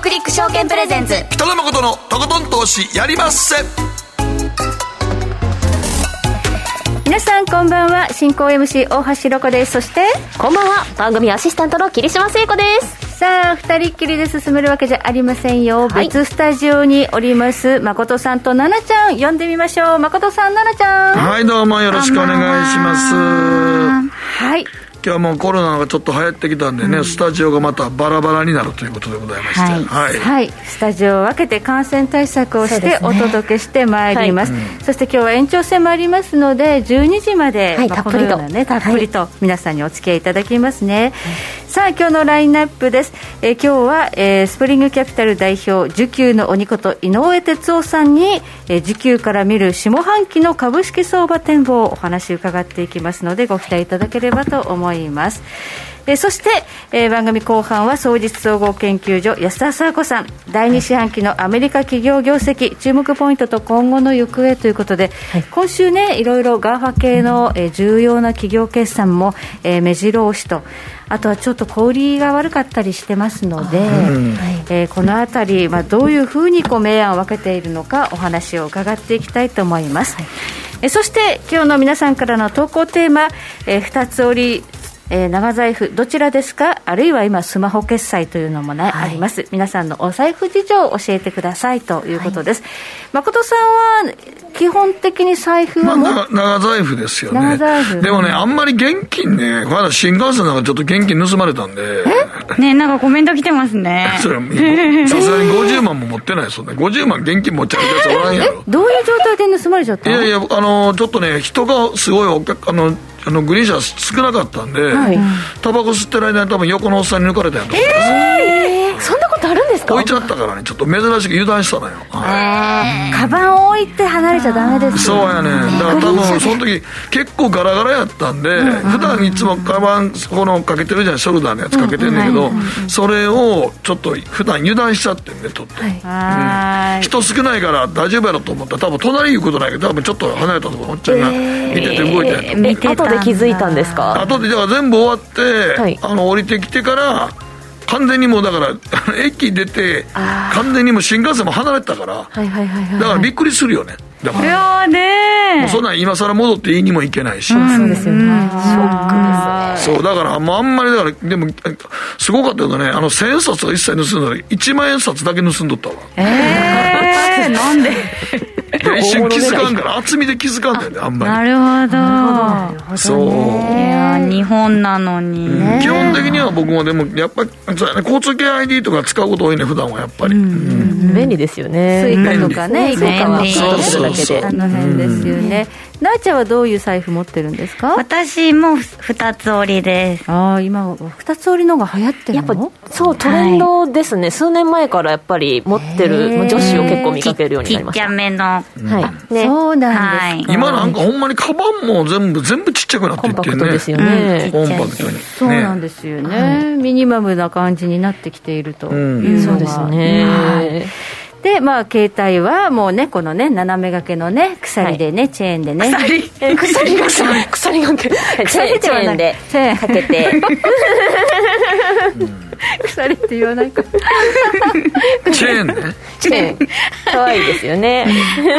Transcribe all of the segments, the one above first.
クリック証券プレゼンツ北野誠のとことん投資やりまっせ。皆さんこんばんは。進行 MC 大橋ロコです。そして？こんばんは。番組アシスタントの霧島聖子です。さあ二人っきりで進めるわけじゃありませんよ、はい、別スタジオにおります誠さんと奈々ちゃん。呼んでみましょう。誠さん奈々ちゃん。はいどうもよろしくお願いします。はい今日はもうコロナがちょっと流行ってきたんでね、うん、スタジオがまたバラバラになるということでございまして、はい、はい、はい、スタジオを分けて感染対策をしてお届けしてまいります、ねはい、そして今日は延長戦もありますので12時まで、はい、まあ、このようなねたっぷりと。皆さんにお付き合いいただきますね、さあ今日のラインナップです、えー、今日は、えー、スプリングキャピタル代表受給の鬼こと井上哲夫さんに、えー、受給から見る下半期の株式相場展望をお話伺っていきますのでご期待いただければと思います。えー、そして、えー、番組後半は総実総合研究所安田沙子さん。第2四半期のアメリカ企業業績注目ポイントと今後の行方ということで、はい、今週ねいろいろ GAFA 系の、えー、重要な企業決算も、えー、目白押しとあとはちょっと小売りが悪かったりしてますので、えー、このあたり、まあ、どういうふうにこう明暗を分けているのかお話を伺っていきたいと思います。はい。えそして今日の皆さんからの投稿テーマ、えー、2つ折りえー、長財布どちらですか？あるいは今スマホ決済というのもね、はい、あります。皆さんのお財布事情を教えてくださいということです、はい、誠さんは基本的に財布は、まあ、長財布ですよね。長財布。でもねあんまり現金ねこの間新幹線なんかちょっと現金盗まれたんで。ねなんかコメント来てますね。それさすがに50万も持ってないですよね。50万現金持っちゃうやつおらんやろ。どういう状態で盗まれちゃったいやいやあのちょっとね人がすごいお客あのあのグリーン車少なかったんで、はい、タバコ吸ってる間に多分横のおっさんに抜かれたんやと思います、えー、そんなことあるんですか？置いちゃったからねちょっと珍しく油断したのよ、はい、カバンを置いて離れちゃダメですそうやね。だから多分その時結構ガラガラやったんで、うん、普段いつもカバンこのかけてるじゃんショルダーのやつかけてんだけど、それをちょっと普段油断しちゃってんねちょっと、はい。うん、人少ないから大丈夫やろと思った。ら多分隣言うことないけど多分ちょっと離れたところおっちゃんが見てて動いてる、えー、見てた気づいたんですか？後でだから全部終わって、はい、あの降りてきてから完全にもうだから 駅出て完全にもう新幹線も離れてたから、はいはいはいはい、だからびっくりするよね。だから。いやね。もうそんなん今更戻っていいにもいけないし、うん、そうですよね。ショックですね。そうだからもうあんまりだからでもすごかったけどねあの千円札は一切盗んどらん1万円札だけ盗んどったわ。ええー、なんで？一瞬気づかんから厚みで気づかんだよねあんまり。なるほど。そう。いや日本なのに、ね、基本的には僕もでもやっぱり交通系 ID とか使うこと多いね普段はやっぱり、便利ですよね。スイカとかねスイカはそうそうそうあの辺ですよね、なあちゃんはどういう財布持ってるんですか？私も二つ折りです。ああ今二つ折りのが流行ってるやっぱそうトレンドですね、はい、数年前からやっぱり持ってる女子を結構見かけるようになりました。ちっちゃめの、はい。ね、そうなんです、今なんかほんまにカバンも全部全部ちっちゃくなっていってね。コンパクトですよね、コンパクトに。そうなんですよね、はい、ミニマムな感じになってきているというのが、うん、そうですね、はいで、まあ、携帯はもうね、このね、斜め掛けのね、鎖でね、はい、チェーンでね。鎖。鎖が鎖鎖がけ。チェーンでかけて。鎖って言わないか。チェーンね。チェーン。可愛いですよね。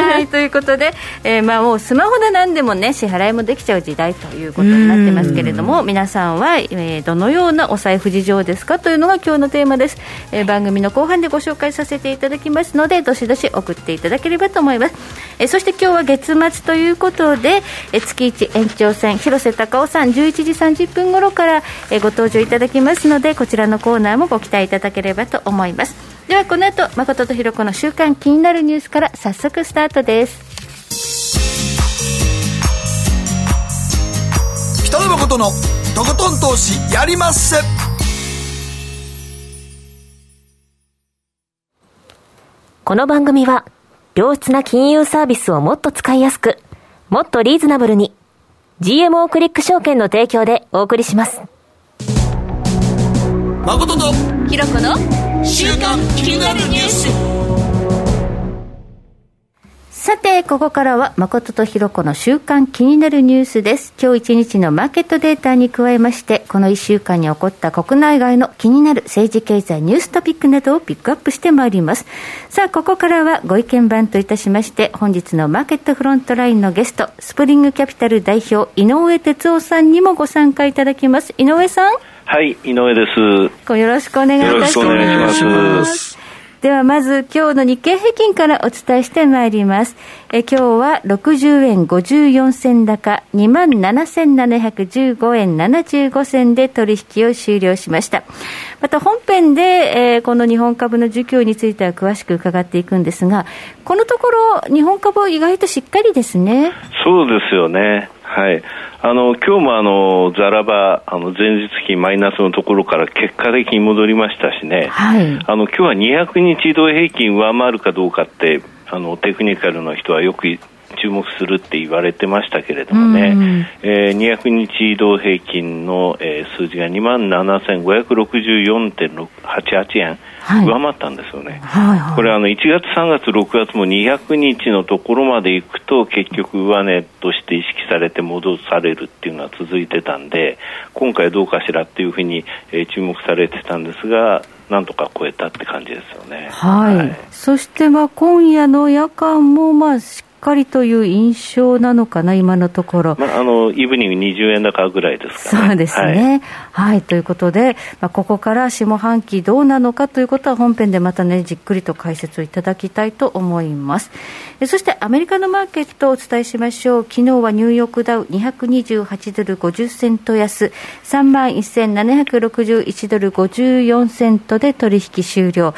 はいということで、えー、まあもうスマホで何でもね支払いもできちゃう時代ということになってますけれども皆さんは、えー、どのようなお財布事情ですかというのが今日のテーマです、えー、番組の後半でご紹介させていただきますのでどしどし送っていただければと思います、え、そして今日は月末ということで、え、月1延長戦広瀬隆夫さん11時30分頃から、え、ご登場いただきますのでこちらのコーナーもご期待いただければと思います。ではこの後誠とひろ子の週間気になるニュースから早速スタートです。北野誠のとことん投資やりまっせ。この番組は良質な金融サービスをもっと使いやすくもっとリーズナブルに GMO クリック証券の提供でお送りします。誠とひろこの週刊気になるニュースさて、ここからは誠とひろこの週間気になるニュースです。今日一日のマーケットデータに加えまして、この1週間に起こった国内外の気になる政治経済ニューストピックなどをピックアップしてまいります。さあ、ここからはご意見番といたしまして、本日のマーケットフロントラインのゲスト、スプリングキャピタル代表、井上哲夫さんにもご参加いただきます。井上さん。はい、井上です。よろしくお願いいたします。ではまず今日の日経平均からお伝えしてまいります。え今日は60円54銭高、27,715円75銭で取引を終了しました。また本編で、えー、この日本株の需給については詳しく伺っていくんですが、このところ日本株意外としっかりですね。そうですよね。はい。あの、今日もあの、ザラバ、あの、前日期マイナスのところから結果的に戻りましたしね。はい。あの、今日は200日移動平均上回るかどうかって、あの、テクニカルの人はよく注目するって言われてましたけれどもね、うん、えー、200日移動平均の、えー、数字が2万7564.88円、はい、上回ったんですよね、はいはい、これあの1月、3月、6月も200日のところまで行くと結局上値として意識されて戻されるっていうのは続いてたんで今回どうかしらっていうふうに、えー、注目されてたんですがなんとか超えたって感じですよね。はい。はい、そしてまあ今夜の夜間もまあしかりという印象なのかな、今のところ。まあ、あのイブニング20円高ぐらいですかね。そうですね。はい、はい、ということで、まあ、ここから下半期どうなのかということは、本編でまたね、じっくりと解説をいただきたいと思います。そしてアメリカのマーケットをお伝えしましょう。昨日はニューヨークダウ228ドル50セント安、3万1761ドル54セントで取引終了。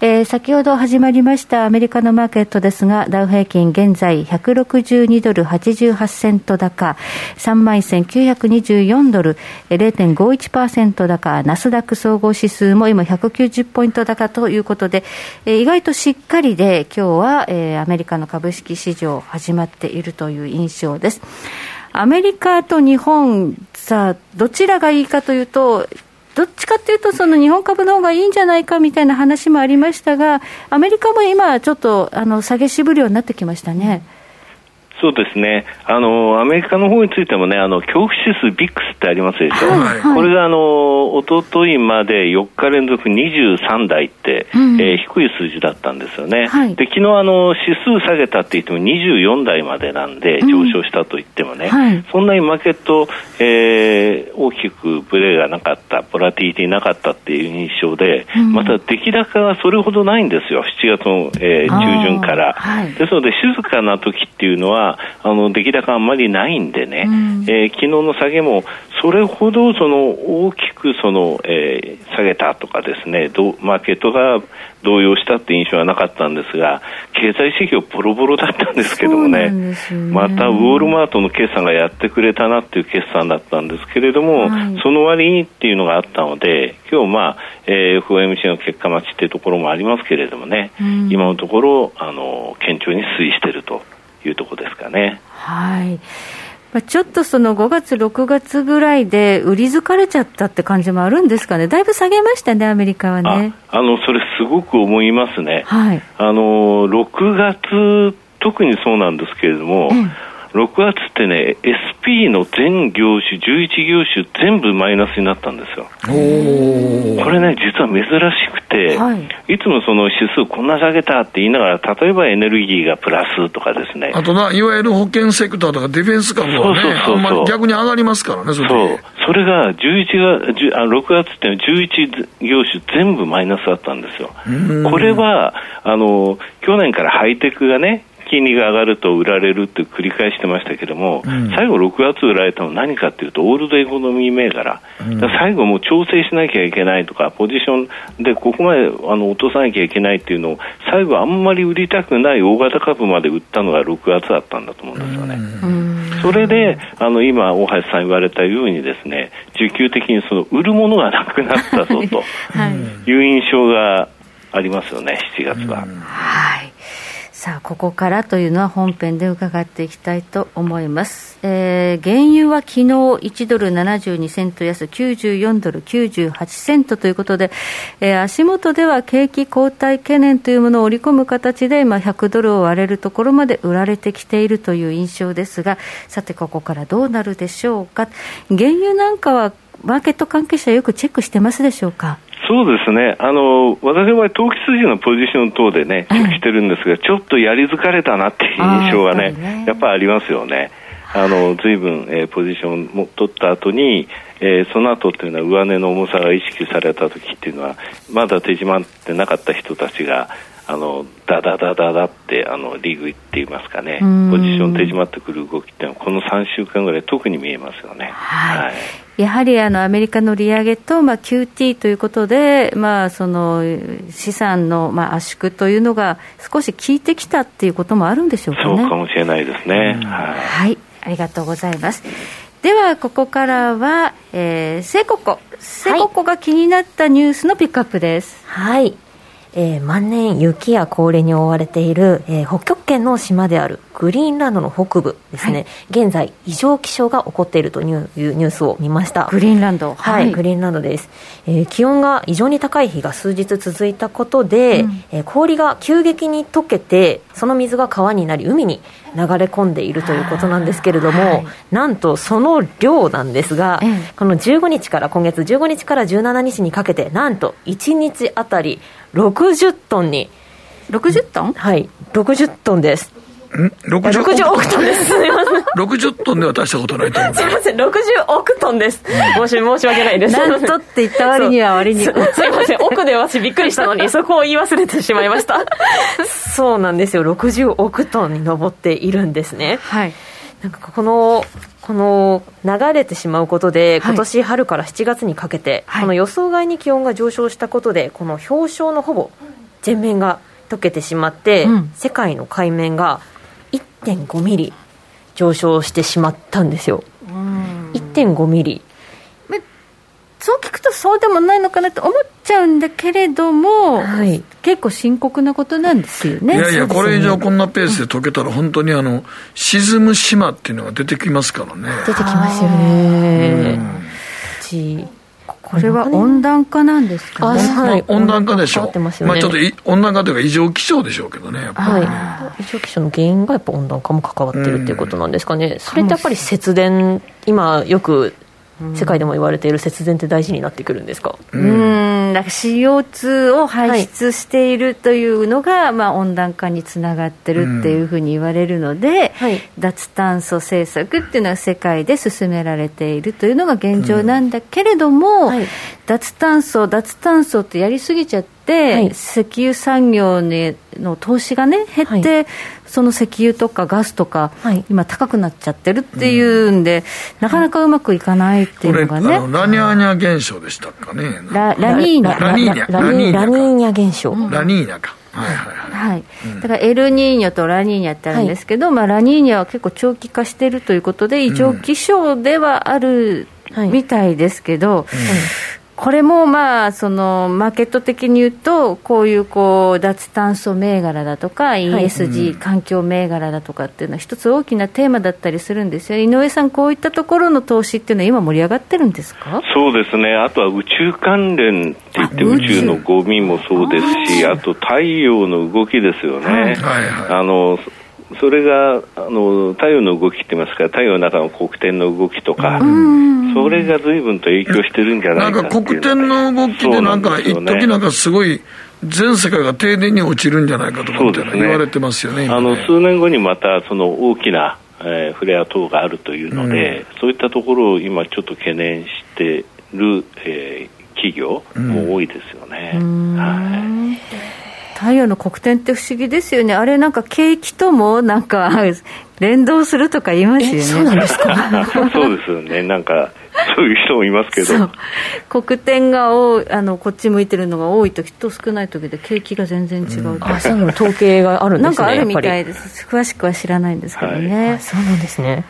えー、先ほど始まりましたアメリカのマーケットですが、ダウ平均現在162ドル88セント高、3万1924ドル、0.51%高、ナスダック総合指数も今190ポイント高ということで、意外としっかりで今日は、アメリカの株式市場始まっているという印象です。アメリカと日本、さあ、どちらがいいかというと、どっちかというと、その日本株の方がいいんじゃないかみたいな話もありましたが、アメリカも今、ちょっとあの下げしぶるようになってきましたね。そうですね。あの、アメリカの方についてもね、あの、恐怖指数ビックスってありますでしょ？はいはい、これが、あの、おとといまで4日連続23台って、うん、えー、低い数字だったんですよね。はい、で、昨日、あの、指数下げたって言っても24台までなんで、上昇したと言ってもね、うんはい、そんなにマーケット、えー、大きくブレがなかった、ボラティティなかったっていう印象で、うん、また出来高がそれほどないんですよ。7月の、えー、中旬から。はい、ですので、静かな時っていうのは、あの出来高あんまりないんでね、うん、えー、昨日の下げもそれほどその大きくその、えー、下げたとかですねどマーケットが動揺したって印象はなかったんですが経済指標ボロボロだったんですけどもね、ね、またウォールマートの決算がやってくれたなっていう決算だったんですけれども、はい、その割にっていうのがあったので今日まあ、えー、FOMC の結果待ちっていうところもありますけれどもね、うん、今のところあの堅調に推移していると。いうところですかね。はい。ちょっとその5月、6月ぐらいで売り疲れちゃったって感じもあるんですかね、だいぶ下げましたね、アメリカはね。あのそれ、すごく思いますね、はい、あの6月、特にそうなんですけれども、うん6月ってね、SP の全業種、11業種、全部マイナスになったんですよ。これね、実は珍しくて、はい、いつもその指数こんな下げたって言いながら、例えばエネルギーがプラスとかですね。あとな、いわゆる保険セクターとかディフェンス株はね、そうそうそう逆に上がりますからね、それそう。それが11月、あ6月って11業種全部マイナスだったんですよ。これは、あの、去年からハイテクがね、金利が上がると売られるって繰り返してましたけども、うん、最後6月売られたのは何かっていうと、オールドエコノミー銘柄、うん、最後もう調整しなきゃいけないとか、ポジションでここまであの落とさなきゃいけないっていうのを、最後あんまり売りたくない大型株まで売ったのが6月だったんだと思うんですよね。うん、それで、あの今、大橋さん言われたようにですね、需給的にその売るものがなくなったぞと い。う印象がありますよね、7月は。はいさあここからというのは本編で伺っていきたいと思います、えー、原油は昨日1ドル72セント安94ドル98セントということで、えー、足元では景気後退懸念というものを織り込む形で、ま、100ドルを割れるところまで売られてきているという印象ですがさてここからどうなるでしょうか。原油なんかはマーケット関係者よくチェックしてますでしょうか？そうですね、あの私の場合、投機筋のポジション等でね、チェックしてるんですが、ちょっとやり疲れたなっていう印象はね、ねやっぱりありますよね。あの随分、えー、ポジションも取った後に、えー、その後っていうのは上値の重さが意識された時っていうのはまだ手締まってなかった人たちがあのダダダダダってあのリーグって言いますかね。ポジション手締まってくる動きっていうのはこの3週間ぐらい特に見えますよね。はい、はいやはりあのアメリカの利上げと、まあ、QT ということで、まあ、その資産の、まあ、圧縮というのが少し効いてきたっていうこともあるんでしょうかね。そうかもしれないですね。はい、はい、ありがとうございます。ではここからは、えー、セココセココが気になったニュースのピックアップです。はい、えー、万年雪や氷に覆われている、えー、北極圏の島であるグリーンランドの北部ですね、はい、現在異常気象が起こっているというニュースを見ました。グリーンランド。はい、はい、グリーンランドです、えー、気温が異常に高い日が数日続いたことで、うん、えー、氷が急激に溶けてその水が川になり海に流れ込んでいるということなんですけれども、はい、なんとその量なんですが、うん、この15日から今月15日から17日にかけてなんと1日あたり60トンに60トン？はい60トンですん？60, 60億トンです。すみません。60トンでは大したことないと思う。すみません、60億トンです。申し申し訳ないです。なんとって言った割には割に。すみません、億で私びっくりしたのに、そこを言い忘れてしまいました。そうなんですよ、60億トンに上っているんですね。はい。なんかこのこの流れてしまうことで、今年春から7月にかけて、はい、この予想外に気温が上昇したことで、この氷床のほぼ全面が溶けてしまって、うん、世界の海面が1.5ミリ上昇してしまったんですよ。1.5ミリそう聞くとそうでもないのかなと思っちゃうんだけれども、はい、結構深刻なことなんですよねいやいや、これ以上こんなペースで解けたら、本当にあの沈む島っていうのが出てきますからね。出てきますよね。これは温暖化なんですかね。はい、温暖化でしょう。ね、まあちょっと温暖化というか異常気象でしょうけどね、やっぱり、ね、はい。異常気象の原因がやっぱ温暖化も関わってるっていうことなんですかね。それってやっぱり節電、今よく世界でも言われている節電って大事になってくるんですか、うん、だから CO2 を排出しているというのが、はい、まあ、温暖化につながってるっていうふうに言われるので、はい、脱炭素政策っていうのは世界で進められているというのが現状なんだけれども、はい、脱炭素、脱炭素ってやりすぎちゃって、はい、石油産業の投資がね減って、はい、その石油とかガスとか、はい、今高くなっちゃってるっていうんで、うん、なかなかうまくいかないっていうのがね、ラニャーニャ現象でしたかね？ララニーニャ。ラニーニャ。ラニーニャ現象、ラニーニャか。はいはいはい、はい。だからエルニーニョとラニーニャってあるんですけど、まあ、ラニーニャは結構長期化しているということで異常気象ではあるみたいですけど、うんこれもまあそのマーケット的に言うとこういうこう脱炭素銘柄だとか ESG 環境銘柄だとかっていうのは一つ大きなテーマだったりするんですよ。井上さんこういったところの投資っていうのは今盛り上がってるんですか？そうですね。あとは宇宙関連って言って宇宙。のゴミもそうですしあと太陽の動きですよね、はい。はいはい、あのそれがあの太陽の動きって言いますか太陽の中の黒点の動きとか、それが随分と影響してるんじゃないかなんか黒点の動きでなんか一時なんかすごい全世界が停電に落ちるんじゃないかとかみたいな言われてますよね、ね。あの数年後にまたその大きな、えー、フレア等があるというので、うん、そういったところを今ちょっと懸念してる、えー、企業も多いですよね。うん、はい太陽の黒点って不思議ですよね、あれなんか景気ともなんか 連動するとか言いますよね。そうなんですか？そうですよね、なんかそういう人もいますけど。黒点が多いあのこっち向いてるのが多い時と少ない時で景気が全然違う、うん、あそうの統計があるんですねなんかあるみたいです。詳しくは知らないんですけどね、はい、そうなんですね。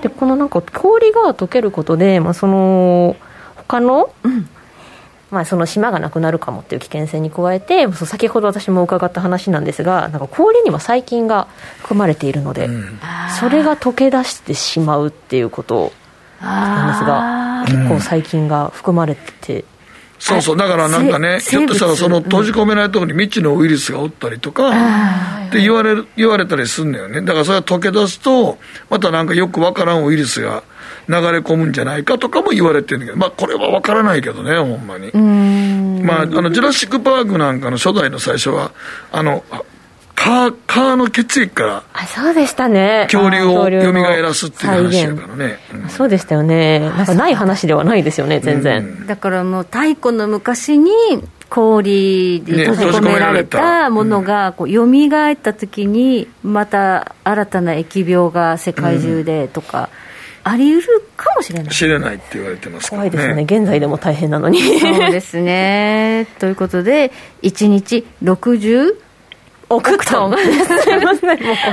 でこのなんか氷が溶けることで、まあ、その他の、うんまあ、その島がなくなるかもっていう危険性に加えて先ほど私も伺った話なんですがなんか氷にも細菌が含まれているので、うん、それが溶け出してしまうっていうことなんですが結構細菌が含まれてそうそう、だからなんかね、ひょっとしたらその閉じ込めないところに未知のウイルスがおったりとか、って言われる、言われたりすんのよね。だからそれが溶け出すと、またなんかよくわからんウイルスが流れ込むんじゃないかとかも言われてるんだけど、まあこれはわからないけどね、ほんまに。まあ、あの、ジュラシック・パークなんかの初代の最初は、あの、蚊蚊の血液からあそうでしたね。恐竜を蘇らすっていう話やからね、うん、そうでしたよね。なんかない話ではないですよね全然、うん、だからもう太古の昔に氷で閉じ込められたものがこう蘇った時にまた新たな疫病が世界中でとか、あり得るかもしれない。知れないって言われてますからね。怖いですね。現在でも大変なのに。そうですね。ということで1日60億トン。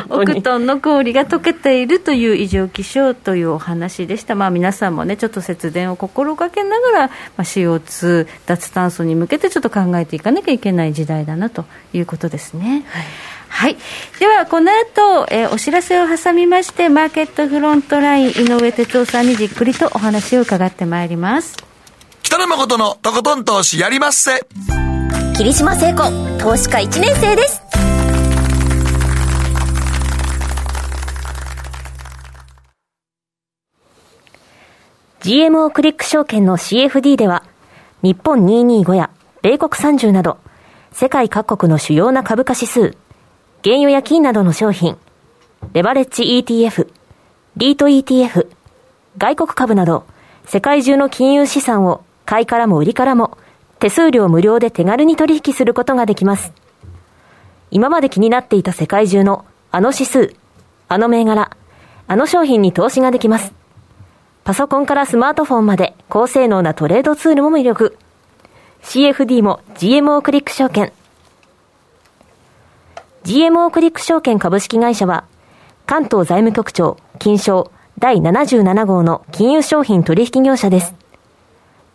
億トン。の氷が溶けているという異常気象というお話でした、まあ、皆さんもねちょっと節電を心がけながら、まあ、CO2 脱炭素に向けてちょっと考えていかなきゃいけない時代だなということですね。はいはい、ではこの後、えー、お知らせを挟みましてマーケットフロントライン井上哲夫さんにじっくりとお話を伺ってまいります。北野誠のとことん投資やりまっせ。霧島聖子投資家1年生です。GMO クリック証券の CFD では、日本225や米国30など、世界各国の主要な株価指数、原油や金などの商品、レバレッジ ETF、リート ETF、外国株など、世界中の金融資産を買いからも売りからも、手数料無料で手軽に取引することができます。今まで気になっていた世界中のあの指数、あの銘柄、あの商品に投資ができます。パソコンからスマートフォンまで高性能なトレードツールも魅力。CFD も GMO クリック証券。GMO クリック証券株式会社は、関東財務局長、金賞第77号の金融商品取引業者です。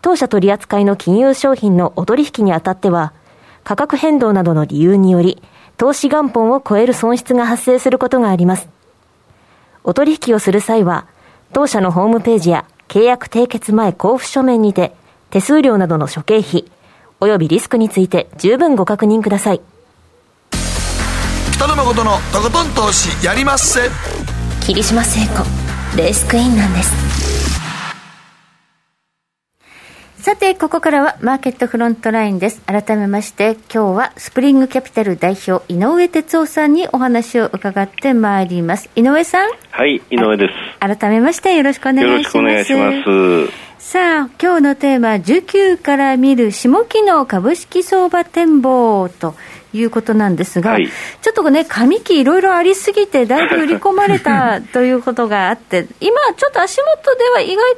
当社取扱いの金融商品のお取引にあたっては、価格変動などの理由により、投資元本を超える損失が発生することがあります。お取引をする際は、当社のホームページや契約締結前交付書面にて、手数料などの諸経費、及びリスクについて十分ご確認ください。北野誠のとことん投資やりまっせ。霧島聖子、レースクイーンなんです。さて、ここからはマーケットフロントラインです。改めまして、今日はスプリングキャピタル代表、井上哲夫さんにお話を伺ってまいります。井上さん。はい、井上です。改めましてよろしくお願いします。よろしくお願いします。さあ、今日のテーマ、19から見る下期の株式相場展望ということなんですが、はい、ちょっとね、上期いろいろありすぎて、だいぶ売り込まれた ということがあって、今、ちょっと足元では意外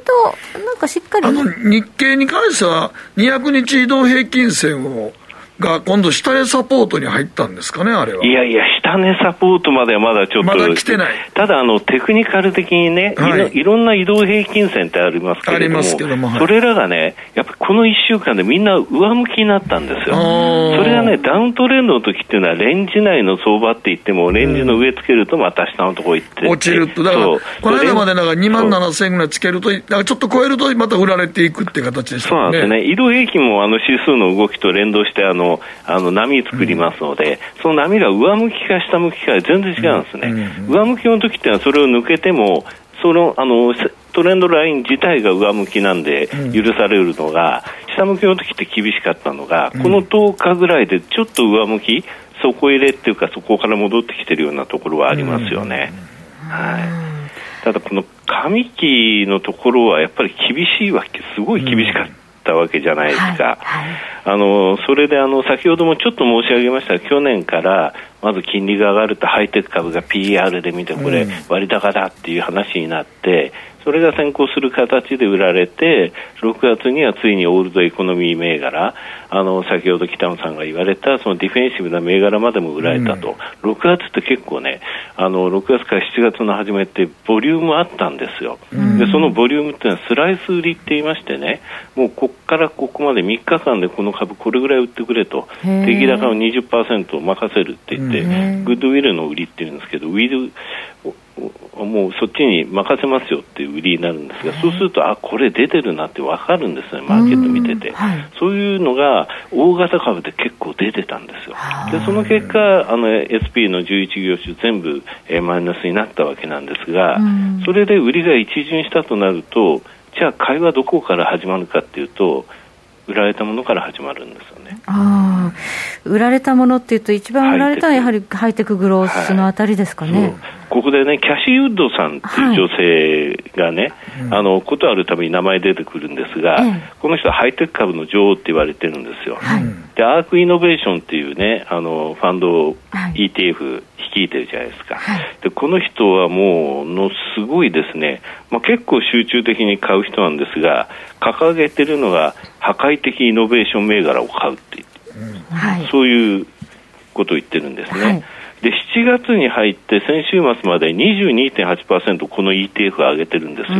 となんかしっかり。あの日経に関しては、200日移動平均線をが今度、下値サポートに入ったんですかね、あれは。いやいや、下値サポートまではまだちょっと、まだ来てない。ただ、あの、テクニカル的にね、はい、いろんな移動平均線ってありますけれども、けどもはい、それらがね、やっぱこの1週間でみんな上向きになったんですよ。それがね、ダウントレンドの時っていうのは、レンジ内の相場って言っても、レンジの上つけるとまた下のところ行って落ちると、だから、この間までなんか2万7000円ぐらいつけると、だからちょっと超えると、また売られていくって形でしたね。そうなんですね。移動平均もあの指数の動きと連動して、あの、あの、波作りますので、うん、その波が上向きか下向きかで全然違うんですね、うん。うん、上向きの時っていうのはそれを抜けてもそのあのトレンドライン自体が上向きなんで許されるのが、下向きの時って厳しかったのが、この10日ぐらいでちょっと上向き底入れっていうかそこから戻ってきてるようなところはありますよね。はい、ただこの上期のところはやっぱり厳しいわけすごい厳しかった。ったわけじゃないですか、はいはい、あのそれであの先ほどもちょっと申し上げました。が去年からまず金利が上がるとハイテク株が PR で見てこれ割高だっていう話になってそそれが先行する形で売られて、6月にはついにオールドエコノミー銘柄、あの先ほど北野さんが言われたそのディフェンシブな銘柄までも売られたと、うん、6月って結構ね、あの6月から7月の初めって、ボリュームあったんですよ、うん、でそのボリュームっていうのはスライス売りって言いましてね、もうここからここまで3日間でこの株、これぐらい売ってくれと、出来高を20%任せるって言って、グッドウィルの売りっていうんですけど、ウィルもうそっちに任せますよっていう売りになるんですが、そうすると、あこれ出てるなって分かるんですね、マーケット見てて、はい、そういうのが大型株で結構出てたんですよ、でその結果、あの SP の11業種全部、えー、マイナスになったわけなんですが、それで売りが一巡したとなると、じゃあ、買いはどこから始まるかっていうと、売られたものから始まるんですよね。あ売られたものっていうと、一番売られたのはやはりハイテクグロースのあたりですかね。はいここでね、キャシー・ウッドさんっていう女性がね、はい、あの、ことあるために名前出てくるんですが、うん、この人はハイテク株の女王って言われてるんですよ。はい、で、アークイノベーションっていうね、あの、ファンド ETF 率いてるじゃないですか。はい、で、この人はもう、のすごいですね、まあ、結構集中的に買う人なんですが、掲げてるのが破壊的イノベーション銘柄を買うってうん、そういうことを言ってるんですね。で7月に入って先週末まで22.8%この ETF を上げてるんですよ、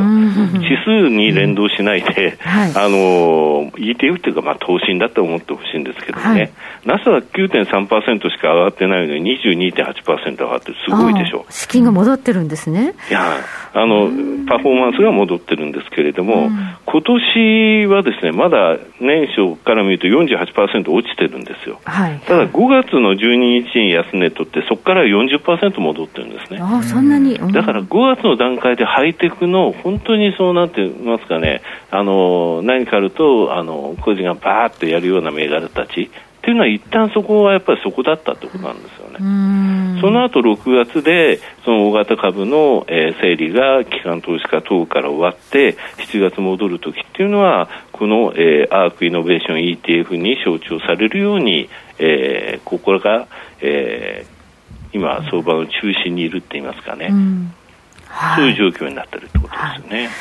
指数に連動しないで、はい、あの ETF っていうか、まあ、投信だと思ってほしいんですけどね、はい、ナスは9.3%しか上がってないのに22.8%上がってすごいでしょう。資金が戻ってるんですね。いやあのパフォーマンスが戻ってるんですけれども、今年はですねまだ年初から見ると48%落ちてるんですよ、はい、ただ5月の12日に安値取ってそこから40%戻ってるんですね。あそんなに、うん、だから5月の段階でハイテクの本当にそうなってますかね、あの何かあるとあの個人がバーッとやるような銘柄たち。っていうのは一旦そこはやっぱりそこだったってことなんですよね。その後6月でその大型株の、えー、整理が機関投資家等から終わって7月戻るときっていうのはこの、えー、アークイノベーション ETF に象徴されるように、えー、ここが、えー、今、相場の中心にいるって言いますかね、うん。はい、そういう状況になってるってことですよね。はい。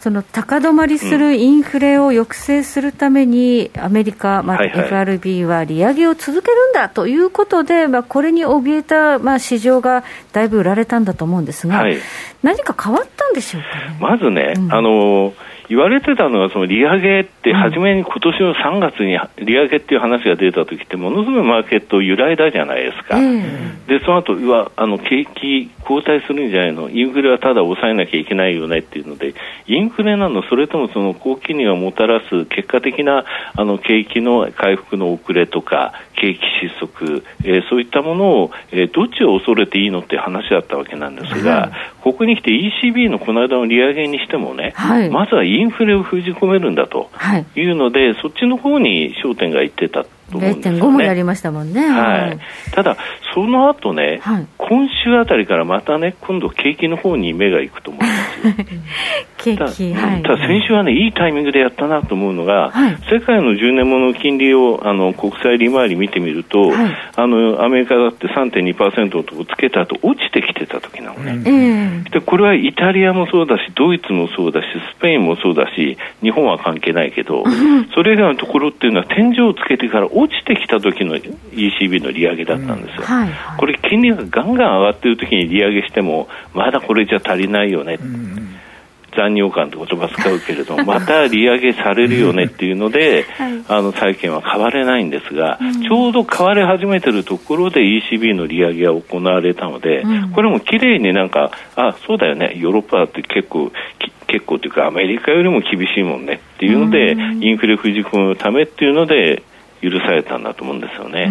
その高止まりするインフレを抑制するために、アメリカ、まあ、FRB は利上げを続けるんだということで、まあ、これに怯えた、まあ、市場がだいぶ売られたんだと思うんですが、はい、何か変わったんでしょうか、ね、まずね、うん、あの言われてたのは、その利上げって、初めに今年の3月に利上げっていう話が出た時って、ものすごいマーケット揺らいだじゃないですか、うん、でその後うわあの景気後退するんじゃないの、インフレはただ抑えなきゃいけないよねっていうので、インフレなの、それともその高金利がもたらす結果的なあの景気の回復の遅れとか、景気失速、えー、そういったものを、えー、どっちを恐れていいのって話だったわけなんですが、はい、ここに来て ECB のこの間の利上げにしてもね、はい、まずはインフレを封じ込めるんだとい。うので、はい、そっちの方に焦点がいってたと思うんですよね。0.5もやりましたもんね。はい。ただ、その後ね、はい、今週あたりからまたね、今度景気の方に目がいくと思います景気、はい。ただ先週はね、いいタイミングでやったなと思うのが、はい、世界の10年もの金利を、あの、国債利回り見てみると、はい、あの、アメリカだって3.2%とつけた後、落ちてきてた時なのね。うん、で、これはイタリアもそうだし、ドイツもそうだし、スペインもそうだし、日本は関係ないけど、それ以外のところっていうのは天井をつけてから落ちてきた時の ECB の利上げだったんですよ。はいはい、これ、金利がガンガン上がっている時に利上げしても、まだこれじゃ足りないよね。うん残尿感って言葉使うけれども、また利上げされるよねっていうので、はい、あの債券は買われないんですが、うん、ちょうど買われ始めてるところで ECB の利上げが行われたので、うん、これも綺麗になんか、あそうだよね、ヨーロッパだって結構、結構というか、アメリカよりも厳しいもんねっていうので、うん、インフレ封じ込むためっていうので、許されたんだと思うんですよね。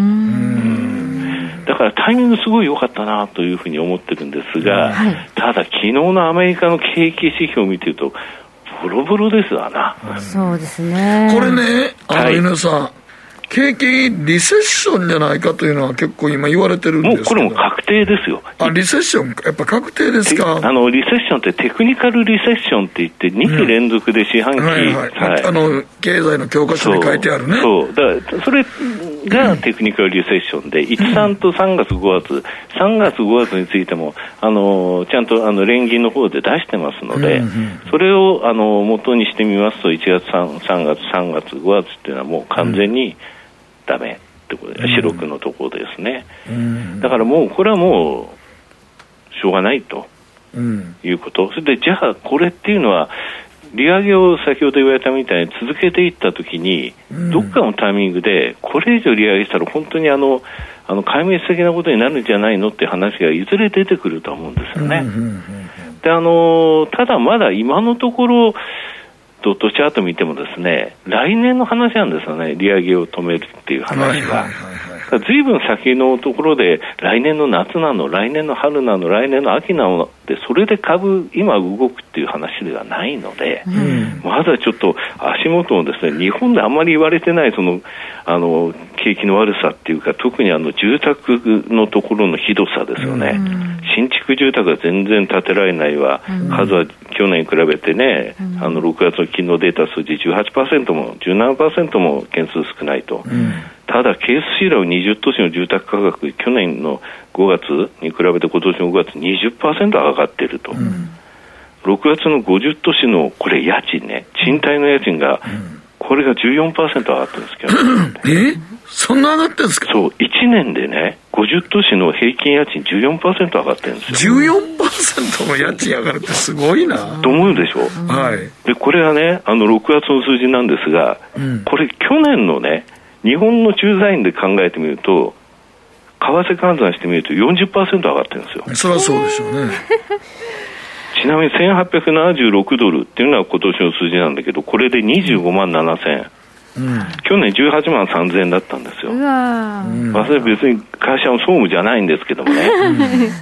だからタイミングすごい良かったなというふうに思ってるんですが、はい、ただ、昨日のアメリカの景気指標を見てると、ボロボロですわな。そうですね。これね、あの、皆さん、景気リセッションじゃないかというのは結構今言われてるんですもうこれも確定ですよ。あ、リセッション、やっぱ確定ですか？あの、リセッションってテクニカルリセッションって言って2期連続で四半期、うん、はい、はい。はい、あの、経済の教科書に書いてあるね。そう。だから、それ、がテクニカルリセッションで、1、3と3月、5月、3月、5月についても、あのちゃんとあの連銀の方で出してますので、それをあの元にしてみますと、1月3、3月、3月、5月っていうのはもう完全にだめってことで、四六のところですね。だからもう、これはもう、しょうがないと。いうこと、それでじゃあ、これっていうのは、利上げを先ほど言われたみたいに続けていったときに、どっかのタイミングで、これ以上利上げしたら、本当にあの、あの壊滅的なことになるんじゃないのって話がいずれ出てくると思うんですよね。であのただ、まだ今のところ、ドットチャート見てもですね来年の話なんですよね、利上げを止めるっていう話が。ずいぶん先のところで来年の夏なの、来年の春なの、来年の秋なのでそれで株、今動くっていう話ではないので、うん、まだちょっと足元のですね日本であんまり言われてないそのあの景気の悪さっていうか特にあの住宅のところのひどさですよね、うん、新築住宅が全然建てられないわ、うん、数は去年に比べてね、あの6月の昨日データ数字18%も17%も件数少ないと。ただ、ケースシーラー20都市の住宅価格、去年の5月に比べて今年の5月20%上がっていると、うん、6月の50都市のこれ、家賃ね、賃貸の家賃が、これが14%上がってるんですけど、え？そんな上がってるんですか？そう、1年でね、50都市の平均家賃14%上がってるんですよ。14%も家賃上がるってすごいな。と思うでしょ？はい。で、これはね、あの、6月の数字なんですが、うん、これ去年のね、日本の駐在員で考えてみると、為替換算してみると40%上がってるんですよ。そりゃそうでしょうね。ちなみに1876ドルっていうのは今年の数字なんだけど、これで25万7000円。うん、去年18万3000円だったんですよ。まあ、それ別に会社の総務じゃないんですけどもね、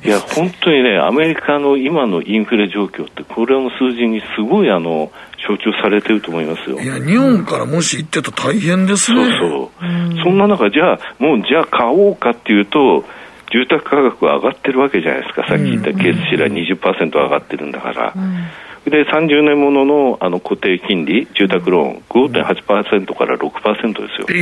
いや、本当にね、アメリカの今のインフレ状況って、これの数字にすごいあの象徴されてると思いますよ。いや、日本からもし行ってたら大変ですね。そうそう。そんな中、じゃあ、もうじゃあ買おうかっていうと、住宅価格は上がってるわけじゃないですか、さっき言ったケースシラ20%上がってるんだから。うんで30年もののあの固定金利、住宅ローン、5.8%から6%ですよ。え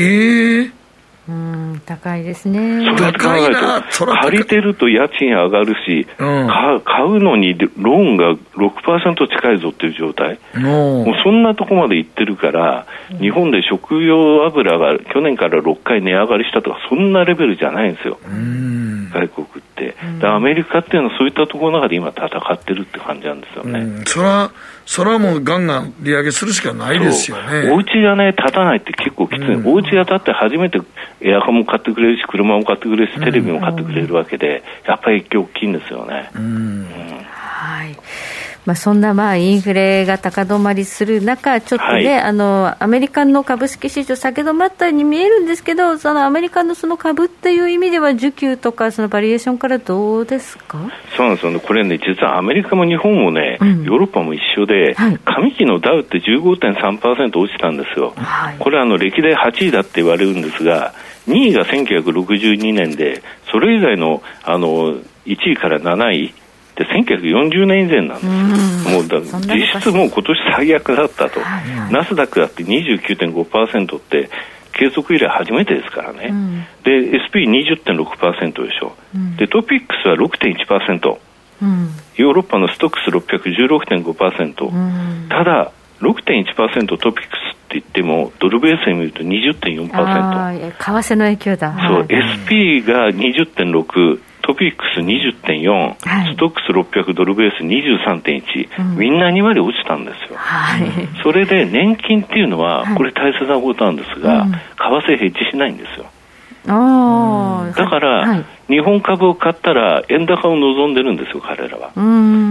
ーうん高いですね。それ考えると、借りてると家賃上がるし、うん、買うのにローンが6%近いぞっていう状態、もうそんなとこまで行ってるから、日本で食用油が去年から6回値上がりしたとか、そんなレベルじゃないんですよ、外国って。アメリカっていうのはそういったところの中で今、戦ってるって感じなんですよね。それはそれはもうガンガン利上げするしかないですよね。お家がね、建たないって結構きつい。うん、お家が建って初めてエアコンも買ってくれるし、車も買ってくれるし、テレビも買ってくれるわけで、やっぱり影響大きいんですよね。うん、うん、はい。まあ、そんなまあインフレが高止まりする中、ちょっとね、はい、あのアメリカの株式市場、下げ止まったように見えるんですけど、そのアメリカのその株っていう意味では、需給とか、そのバリエーションからどうですか？そうなんですよね、これね、実はアメリカも日本もね、うん、ヨーロッパも一緒で、はい、上期のダウって15.3%落ちたんですよ、はい、これあの、歴代8位だって言われるんですが、2位が1962年で、それ以外のあの1位から7位、で1940年以前なんですよ、もうだ実質もう今年最悪だったと、はい、ナスダックだって29.5%って、継続以来初めてですからね、うん、で SP20.6% でしょ、うん、でトピックスは6.1%、うん、ヨーロッパのストックス616.5%、うん、ただ6.1%トピックスって言ってもドルベースで見ると20.4%為替の影響だ、そう、SP が20.6トピックス20.4、はい、ストックス600ドルベース23.1、うん、みんな2割落ちたんですよ、はい、それで年金っていうのは、これ大切なことなんですが、為替ヘッジしないんですよ。だから、日本株を買ったら円高を望んでるんですよ、彼らは。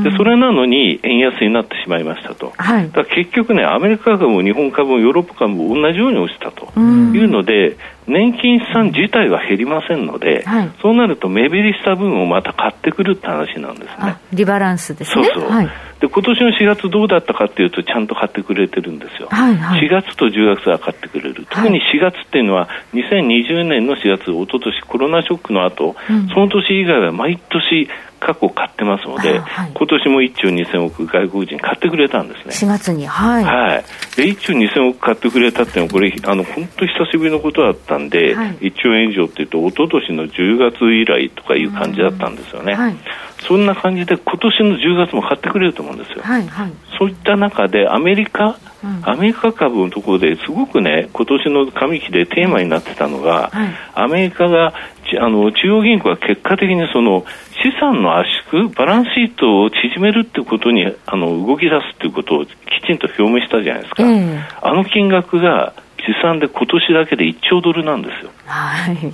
でそれなのに円安になってしまいましたと、はい、だ結局ね、アメリカ株も日本株もヨーロッパ株も同じように落ちたというので、年金資産自体は減りませんので、はい、そうなると目減りした分をまた買ってくるって話なんですね。リバランスですね。そうそう、はい、で今年の4月どうだったかっていうとちゃんと買ってくれてるんですよ、はいはい、4月と10月は買ってくれる。特に4月っていうのは2020年の4月一昨年コロナショックの後、うん、その年以外は毎年過去買ってますので、はい、今年も1兆2000億外国人買ってくれたんですね。4月にはい、はい、で1兆2000億買ってくれたっていうのはこれあの本当久しぶりのことだったんで、はい、1兆円以上っていうと一昨年の10月以来とかいう感じだったんですよね、はい、そんな感じで今年の10月も買ってくれると思うんですよ、はいはい、そういった中でアメリカアメリカ株のところですごくね今年の上期でテーマになってたのが、はい、アメリカがあの中央銀行が結果的にその資産の圧縮バランスシートを縮めるっていうことにあの動き出すっていうことをきちんと表明したじゃないですか、あの金額が試算で今年だけで1兆ドルなんですよ、はい、1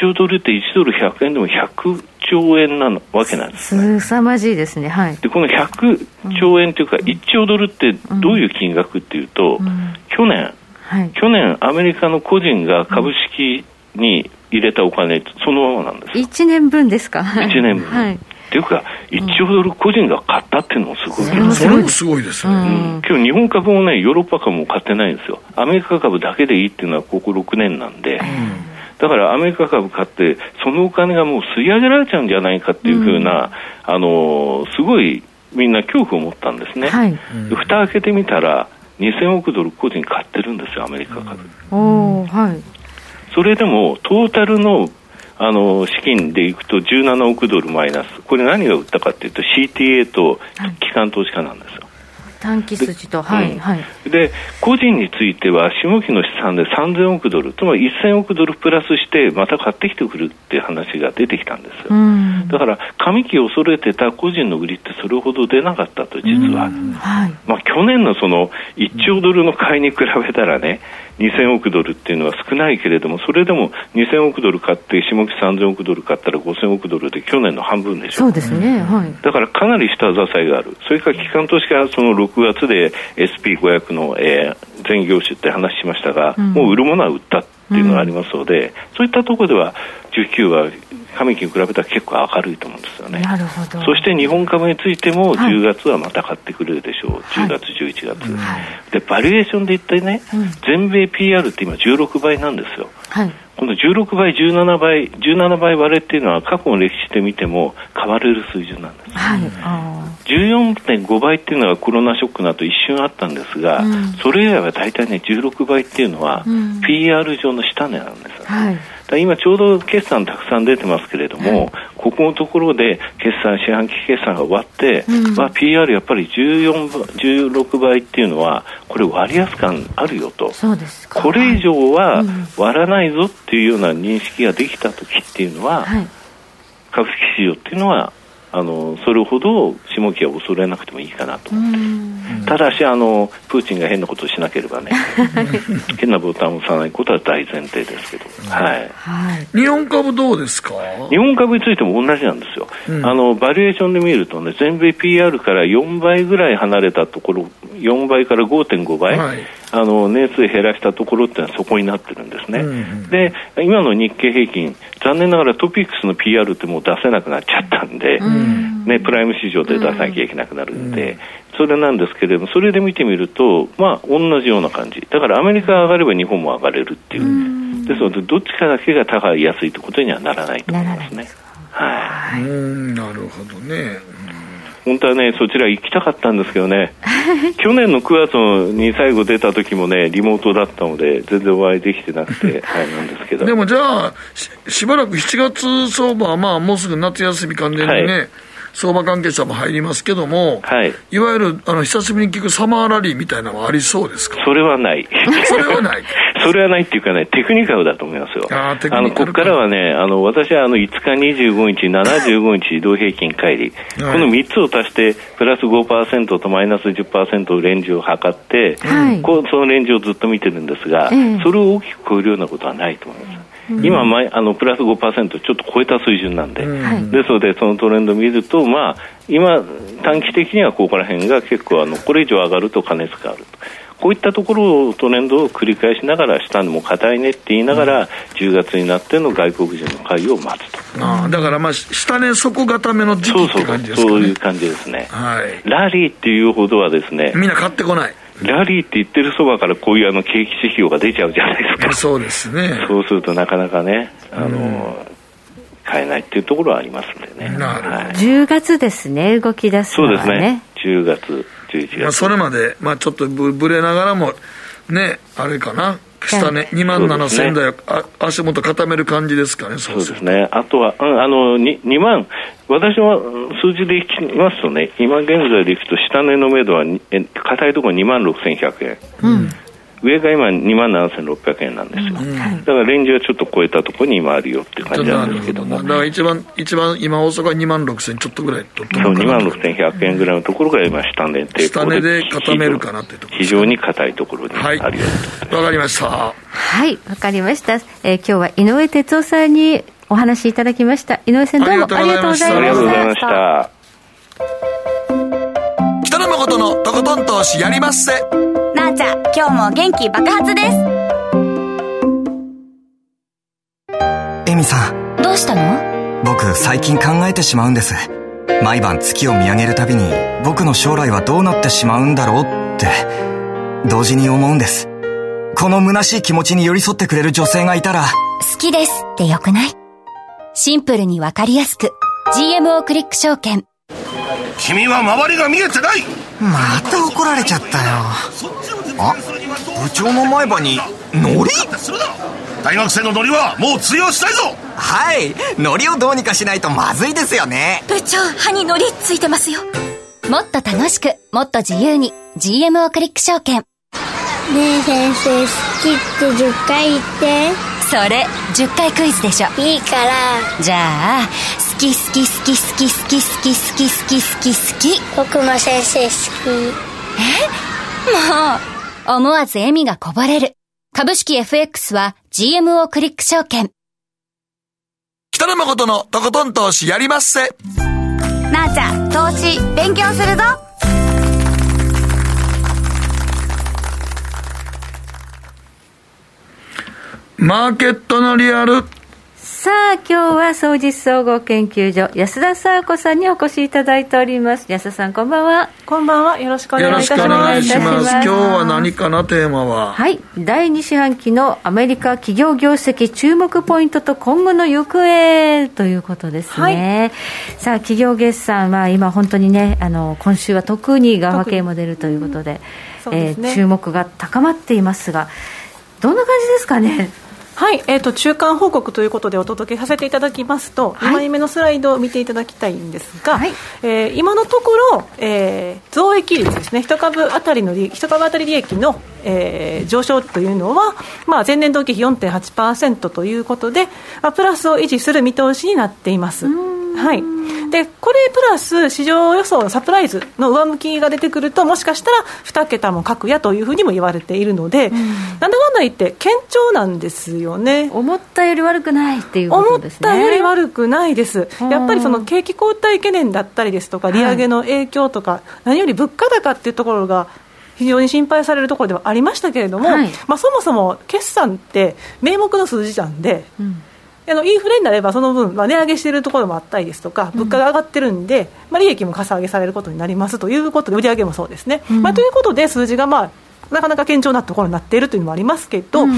兆ドルって1ドル100円でも100兆円なわけなんです、ね、すさまじいですね、はい、でこの100兆円というか、1兆ドルってどういう金額っていうと、うん。うん、去年、はい、去年アメリカの個人が株式に入れたお金そのままなんです1年分ですか。1年分、はい。っていうか、1兆ドル個人が買ったっていうのもすごい、うん、それもすごいですね、うん、今日日本株もね、ヨーロッパ株も買ってないんですよ、アメリカ株だけでいいっていうのはここ6年なんで、うん、だからアメリカ株買って、そのお金がもう吸い上げられちゃうんじゃないかっていうふうな、あのすごいみんな恐怖を持ったんですね、はい、蓋開けてみたら、2000億ドル個人買ってるんですよ、アメリカ株。おはい。それでもトータルのあの資金でいくと17億ドルマイナス、これ何が売ったかというと CTA と機関投資家なんです。よ。短期筋と、はい、はい。で、個人については、下期の資産で3000億ドル、つまり1000億ドルプラスして、また買ってきてくるっていう話が出てきたんですよ。だから、上期を恐れてた個人の売りってそれほど出なかったと、実は。はい、まあ、去年のその1兆ドルの買いに比べたらね、2000億ドルっていうのは少ないけれども、それでも2000億ドル買って、下期3000億ドル買ったら5000億ドルで去年の半分でしょ。そうですね。はい。だからかなり下支えがある。それから機関投資家はその6月で SP500 の、えー、全業種って話しましたが、うん、もう売るものは売ったっていうのがありますので、うん、そういったところでは19は上期に比べたら結構明るいと思うんですよね。なるほど。そして日本株についても10月はまた買ってくれるでしょう。はい、10月、11月、はい、で、バリエーションで言ってね、うん、全米 PR って今16倍なんですよ。はい。この16倍、17倍、17倍割れっていうのは過去の歴史で見ても変われる水準なんです。はい。14.5倍っていうのはコロナショックの後一瞬あったんですが、うん、それ以外は大体ね、16倍っていうのは、PR 上の下値なんです、はい。今ちょうど決算たくさん出てますけれども、はい、ここのところで決算、四半期決算が終わって、うん、まあ、PR やっぱり14 16倍っていうのは、これ割安感あるよと。これ以上は割らないぞっていうような認識ができた時っていうのは、はい、株式市場っていうのはあのそれほど下期は恐れなくてもいいかなと。ただしあのプーチンが変なことをしなければね 変なボタンを押さないことは大前提ですけど、はい、はい、日本株どうですか？日本株についても同じなんですよ、うん、あのバリエーションで見るとね全米 PR から4倍ぐらい離れたところ4倍から5.5倍、はい、あの年数減らしたところってのはそこになってるんですね、うんうん、で今の日経平均残念ながらトピックスの PR ってもう出せなくなっちゃったんで、うん。ね、プライム市場で出さなきゃいけなくなるんで、それなんですけれども、それで見てみると、まあ、同じような感じ、だからアメリカが上がれば日本も上がれるっていう、ですので、どっちかだけが高い安いということにはならないと思いますね。はい、なるほどね。本当はね、そちら行きたかったんですけどね、去年の9月に最後出た時もね、リモートだったので、全然お会いできてなくて、はい、なんですけど。でもじゃあし、しばらく7月相場は、まあ、もうすぐ夏休み関連でね、はい相場関係者も入りますけども、はい、いわゆるあの久しぶりに聞くサマーラリーみたいなのはありそうですか？それはない。それはない。それはないっていうかね、テクニカルだと思いますよ。ああのここからはね、あの私はあの5日、25日、75日移動平均乖離、はい、この3つを足して、プラス5%とマイナス10%レンジを測って、はい、こうそのレンジをずっと見てるんですが、それを大きく超えるようなことはないと思います。今、あのプラス5%ちょっと超えた水準なんで、うん、ですので、そのトレンドを見ると、まあ、今、短期的にはここら辺が結構あの、これ以上上がると過熱があると。こういったところをトレンドを繰り返しながら下も硬いねって言いながら、うん、10月になっての外国人の会を待つとあだからまあ下値底固めの時期って感じですか、ね、そういう感じですね、はい、ラリーっていうほどはですねみんな買ってこないラリーって言ってるそばからこういうあの景気指標が出ちゃうじゃないですか。そうですね。そうするとなかなかね、あの、うん、買えないっていうところはありますんでね。なるほど。はい、10月ですね、動き出すのは、ね、そうですね。10月、11月。まあそれまで、まあちょっとぶぶれながらも、ね、あれかな。下ね、2万7000台、ね、足元固める感じですかね、そうですね、あとは、うん、あの 2, 2万、私は数字でいきますとね、今現在でいくと、下値の目処は、硬いところ2万6100円。うん上が今2万7600円なんですよ、うん、だからレンジはちょっと超えたところに今あるよっていう感じなんですけども。だから一番一番今大阪は2万6000ちょっとぐらいとそう2万6100円ぐらいのところが今下値で下値で固めるかなっていうところ、非常に硬いところにあるよわ、はい、かりました。はいわかりました、えー、今日は井上哲夫さんにお話しいただきました。井上さんどうもありがとうございました。ありがとうございました。北野誠のとことん投資やりまっせなあちゃん今日も元気爆発です。エミさん。どうしたの？僕最近考えてしまうんです。毎晩月を見上げるたびに僕の将来はどうなってしまうんだろうって同時に思うんです。この虚しい気持ちに寄り添ってくれる女性がいたら好きですってよくない？シンプルにわかりやすく GMO クリック証券。君は周りが見えてないまた怒られちゃったよ。あ部長の前歯にノリ大学生のノリはもう通用したいぞ。はいノリをどうにかしないとまずいですよね。部長歯にノリついてますよ。もっと楽しくもっと自由に GMO クリック証券。ねえ先生好きって10回言って。それ10回クイズでしょ。いいから。じゃあ好き好き好き好き好き好き好き好き好き好き僕も先生好きえ？もう思わず笑みがこぼれる。株式 FX は GMO クリック証券。北野誠のとことん投資やりまっせ。なあちゃん、投資勉強するぞ。マーケットのリアル。さあ今日は総実総合研究所安田沙子さんにお越しいただいております。安田さんこんばんは。こんばんは。よろしくお願いいたします。今日は何かな？テーマは？はい。第2四半期のアメリカ企業業績注目ポイントと今後の行方ということですね、はい、さあ企業決算は今本当にねあの今週は特にガマ系も出るということで、うん、えー、注目が高まっていますがどんな感じですかね？はい、えーと、中間報告ということでお届けさせていただきますと、はい、2枚目のスライドを見ていただきたいんですが、はい、えー、今のところ、えー、増益率ですね1株当たりの1株当たり利益の、えー、上昇というのは、まあ、前年同期比4.8%ということで、まあ、プラスを維持する見通しになっています。はい、でこれプラス市場予想のサプライズの上向きが出てくるともしかしたら2桁も確やというふうにも言われているので、うん、なんだかんだ言って堅調なんですよね。思ったより悪くないっていうことですね。思ったより悪くないです。やっぱりその景気後退懸念だったりですとか利上げの影響とか、はい、何より物価高っていうところが非常に心配されるところではありましたけれども、はい、まあ、そもそも決算って名目の数字なんで、うんあのインフレになればその分、まあ、値上げしているところもあったりですとか、物価が上がってるんで、うん、まあ、利益もかさ上げされることになりますということで、売上もそうですね。うん、まあ、ということで、数字が、まあ、なかなか堅調なところになっているというのもありますけど、うん、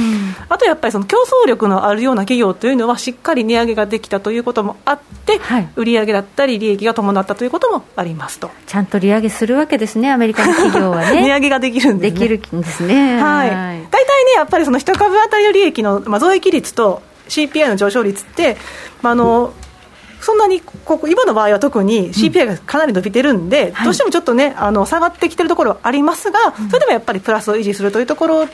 あとやっぱりその競争力のあるような企業というのは、しっかり値上げができたということもあって、はい、売上だったり、利益が伴ったということもありますと。ちゃんと利上げするわけですね、アメリカの企業はね。値上げができるんです、ね、できるんですね。はい、大体ね、やっぱりその一株当たりの利益の、まあ、増益率と CPI の上昇率って、まあ、あのそんなにここ今の場合は特に CPI がかなり伸びてるんで、うん、どうしてもちょっとねあの下がってきてるところはありますが、それでもやっぱりプラスを維持するというところで、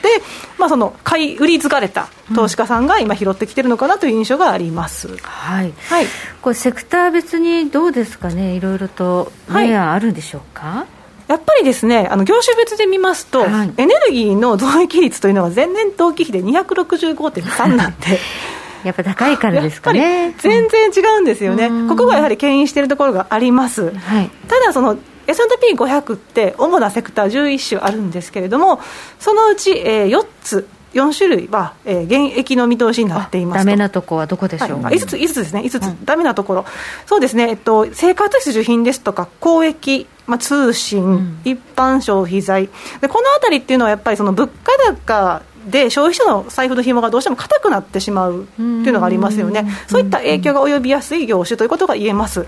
まあ、その買い売り疲れた投資家さんが今拾ってきてるのかなという印象があります、うん、はい、はい、これセクター別にどうですかね？いろいろと明暗あるんでしょうか、はいやっぱりですねあの業種別で見ますと、はい、エネルギーの増益率というのは前年同期比で265.3なんで やっぱ高いからですかね。全然違うんですよね、ここがやはり牽引しているところがあります、はい、ただその S&P500 って主なセクター11種あるんですけれどもそのうち、えー、4つ4種類は、えー、現役の見通しになっていますダメなところはどこでしょう、はい、5つ ,5 つですね。5つ、うん、ダメなところ。そうですね、えっと、生活必需品ですとか公益まあ、通信、うん、一般消費財。でこのあたりっていうのはやっぱりその物価高で消費者の財布の紐がどうしても硬くなってしまうっていうのがありますよね、そういった影響が及びやすい業種ということが言えます、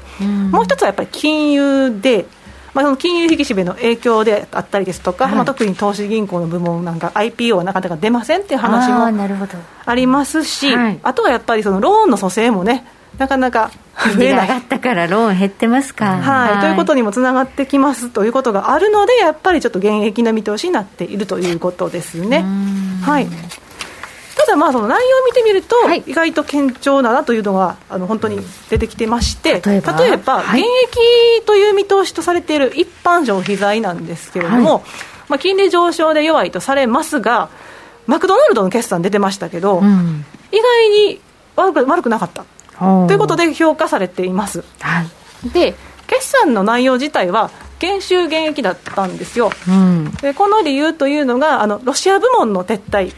もう一つはやっぱり金融で、まあ、その金融引き締めの影響であったりですとか、はい、まあ、特に投資銀行の部門なんか IPO はなかなか出ませんっていう話もありますし、ああとはやっぱりそのローンの蘇生もねなかなか増えない。上がったからローン減ってますか、はい、はい、ということにもつながってきますということがあるのでやっぱりちょっと現役な見通しになっているということですね。はい。ただまあその内容を見てみると、意外と堅調だなというのがあの本当に出てきてまして、例えば？現役という見通しとされている一般消費財なんですけれども、はい、まあ、金利上昇で弱いとされますがマクドナルドの決算出てましたけど、うん、意外に悪く悪くなかったということで評価されています。はい、で決算の内容自体は減収減益だったんですよ、うん、でこの理由というのがあのロシア部門の撤退。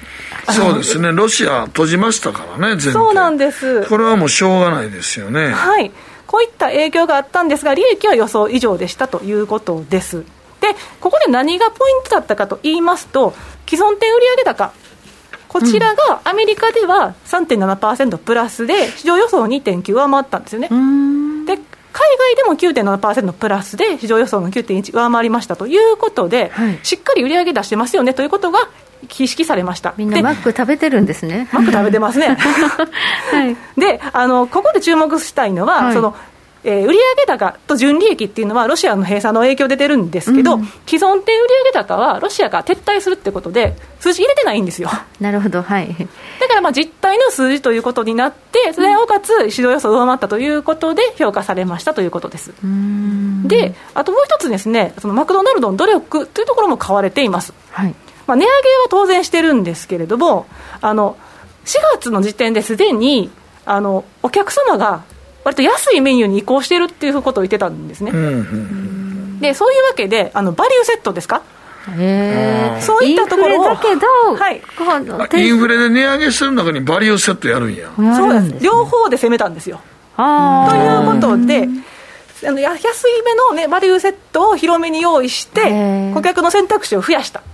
そうですね。ロシア閉じましたからねそうなんです。これはもうしょうがないですよね。はい。こういった影響があったんですが利益は予想以上でしたということです。でここで何がポイントだったかと言いますと既存店売上高こちらがアメリカでは3.7%プラスで、市場予想の2.9上回ったんですよね。で海外でも9.7%プラスで市場予想の9.1上回りましたということで、はい、しっかり売り上げ出してますよねということが意識されました。みんなマック食べてるんですね。マック食べてますね、はい、であのここで注目したいのは、はい、そのえー、売上高と純利益っていうのはロシアの閉鎖の影響で出るんですけど、うん、既存店売上高はロシアが撤退するってことで数字入れてないんですよ。なるほどはい。だからまあ実態の数字ということになってそれをかつ市場予想を上回ったということで評価されましたということです。であともう一つですねそのマクドナルドの努力というところも買われています、はい。まあ、値上げは当然してるんですけれどもあの4月の時点ですでにあのお客様が割と安いメニューに移行してるっていうことを言ってたんですね、うんうん、でそういうわけであのバリューセットですか？へそういったところをだけど、はい、インフレで値上げする中にバリューセットやるんや。そうです。両方で攻めたんですよ。ということであの安い目の、ね、バリューセットを広めに用意して顧客の選択肢を増やした。あ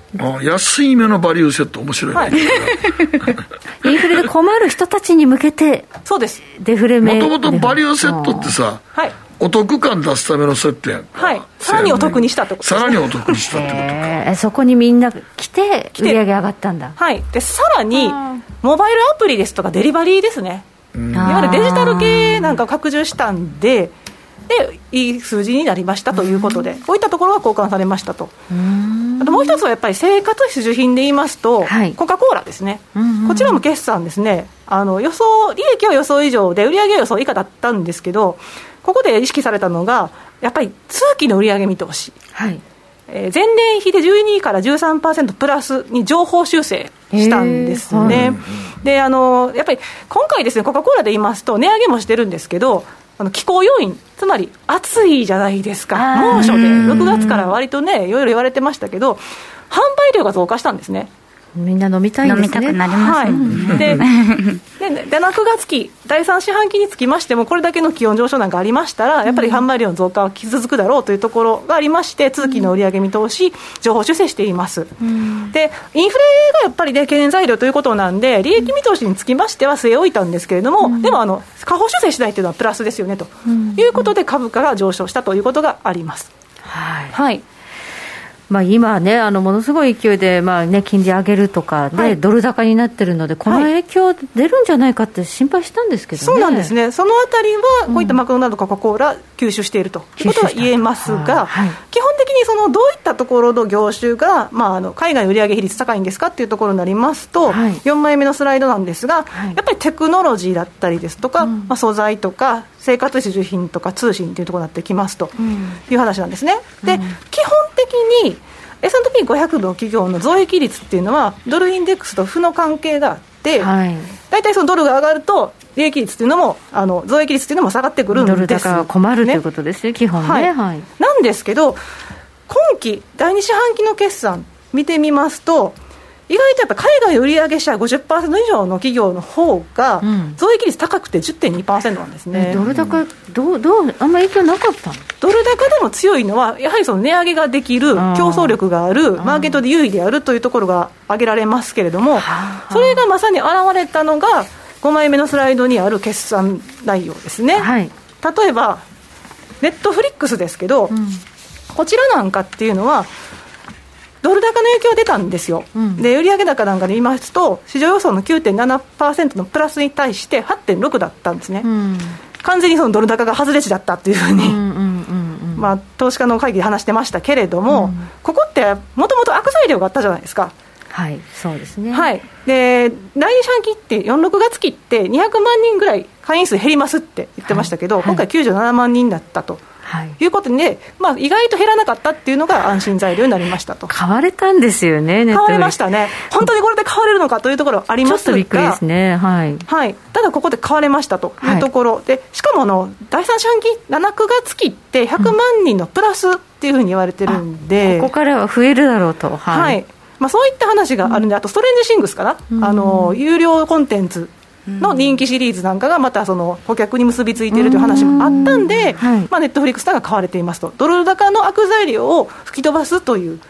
安い目のバリューセット面白いね、はい、インフレで困る人たちに向けてそうです。デフレもともとバリューセットってさ、はい、お得感出すためのセットやんはい。さらにお得にしたってことさらにお得にしたってことか、えー、そこにみんな来て売り上げ上がったんだ。はい。でさらにモバイルアプリですとかデリバリーですね。いわゆるデジタル系なんかを拡充したんででいい数字になりましたということで、こういったところが交換されましたと。あともう一つはやっぱり生活必需品で言いますと、はい、コカ・コーラですね、こちらも決算ですね、あの予想利益は予想以上で、売上は予想以下だったんですけど、ここで意識されたのが、やっぱり通期の売上見通し。はい。えー、前年比で12から13%プラスに情報修正したんですね。であのやっぱり今回ですね、コカ・コーラで言いますと、値上げもしてるんですけど、あの気候要因、つまり暑いじゃないですか、猛暑で、6月から割とね、いろいろ言われてましたけど、販売量が増加したんですね。みんな飲みたいんですね。飲みたくなります、ね、はい、ででで、9月期、第3四半期につきましても、これだけの気温上昇なんかありましたら、やっぱり販売量の増加は続くだろうというところがありまして、通期の売上見通し、情報修正しています。うん、で、インフレがやっぱりね、懸念材料ということなんで、利益見通しにつきましては据え置いたんですけれども、うん、でもあの、下方修正しないというのはプラスですよねということで、株価が上昇したということがあります。はい、はいまあ、今ね、あのものすごい勢いで、まあね、金利上げるとかで、はい、ドル高になってるので、この影響出るんじゃないかって心配したんですけど、ね、そうなんですね、そのあたりは、こういったマクドナルド、コカ・コーラ、吸収していると。いうことは言えますが、はい、基本的にそのどういったところの業種が、まあ、あの海外売上比率高いんですかっていうところになりますと、はい、4枚目のスライドなんですが、やっぱりテクノロジーだったりですとか、うん、まあ、素材とか、生活必需品とか通信というところになってきますという話なんですね。で、基本的に S&P500 の企業の増益率っていうのは、ドルインデックスと負の関係があって、はい、大体そのドルが上がると、利益率っていうのも、あの増益率っていうのも下がってくるんです、ね、ドル高困るということですよ、基本ね。はい、なんなんですけど、今期、第2四半期の決算見てみますと、意外とやっぱ海外売上シェア50%以上の企業の方が、増益率高くて10.2%なんですね、うん、ドル高どう、どう、あんまり影響なかったドル高でも強いのは、やはりその値上げができる、競争力がある、マーケットで優位であるというところが挙げられますけれども、それがまさに現れたのが、5枚目のスライドにある決算内容ですね。はい、例えばネットフリックスですけど、うん、こちらなんかっていうのは、ドル高の影響出たんですよ、うん、で売上高なんかで言いますと、市場予想の9.7%のプラスに対して8.6だったんですね、うん、完全にそのドル高が外れ値だったっていうふうに、まあ、投資家の会議で話してましたけれども、うん、ここってもともと悪材料があったじゃないですか。はいそうですね、はい、で第2四半期って4、6月期って200万人ぐらい会員数減りますって言ってましたけど、はい、今回97万人だったと。はい、いうことで、まあ、意外と減らなかったっていうのが安心材料になりましたと。買われたんですよね、買われましたね、本当にこれで買われるのかというところありますが、ちょっとびっくりですね、はい、はい、ただここで買われましたというところ、はい、でしかもあの第三四半期、7、9月期って100万人のプラスっていうふうに言われてるんで、うん、ここからは増えるだろうと。はい、はい。まあ、そういった話があるんで、あとストレンジシングスかな、うん、あの有料コンテンツの人気シリーズなんかがまたその顧客に結びついているという話もあったんで、まあ、ネットフリックスが買われていますと、ドル高の悪材料を吹き飛ばすという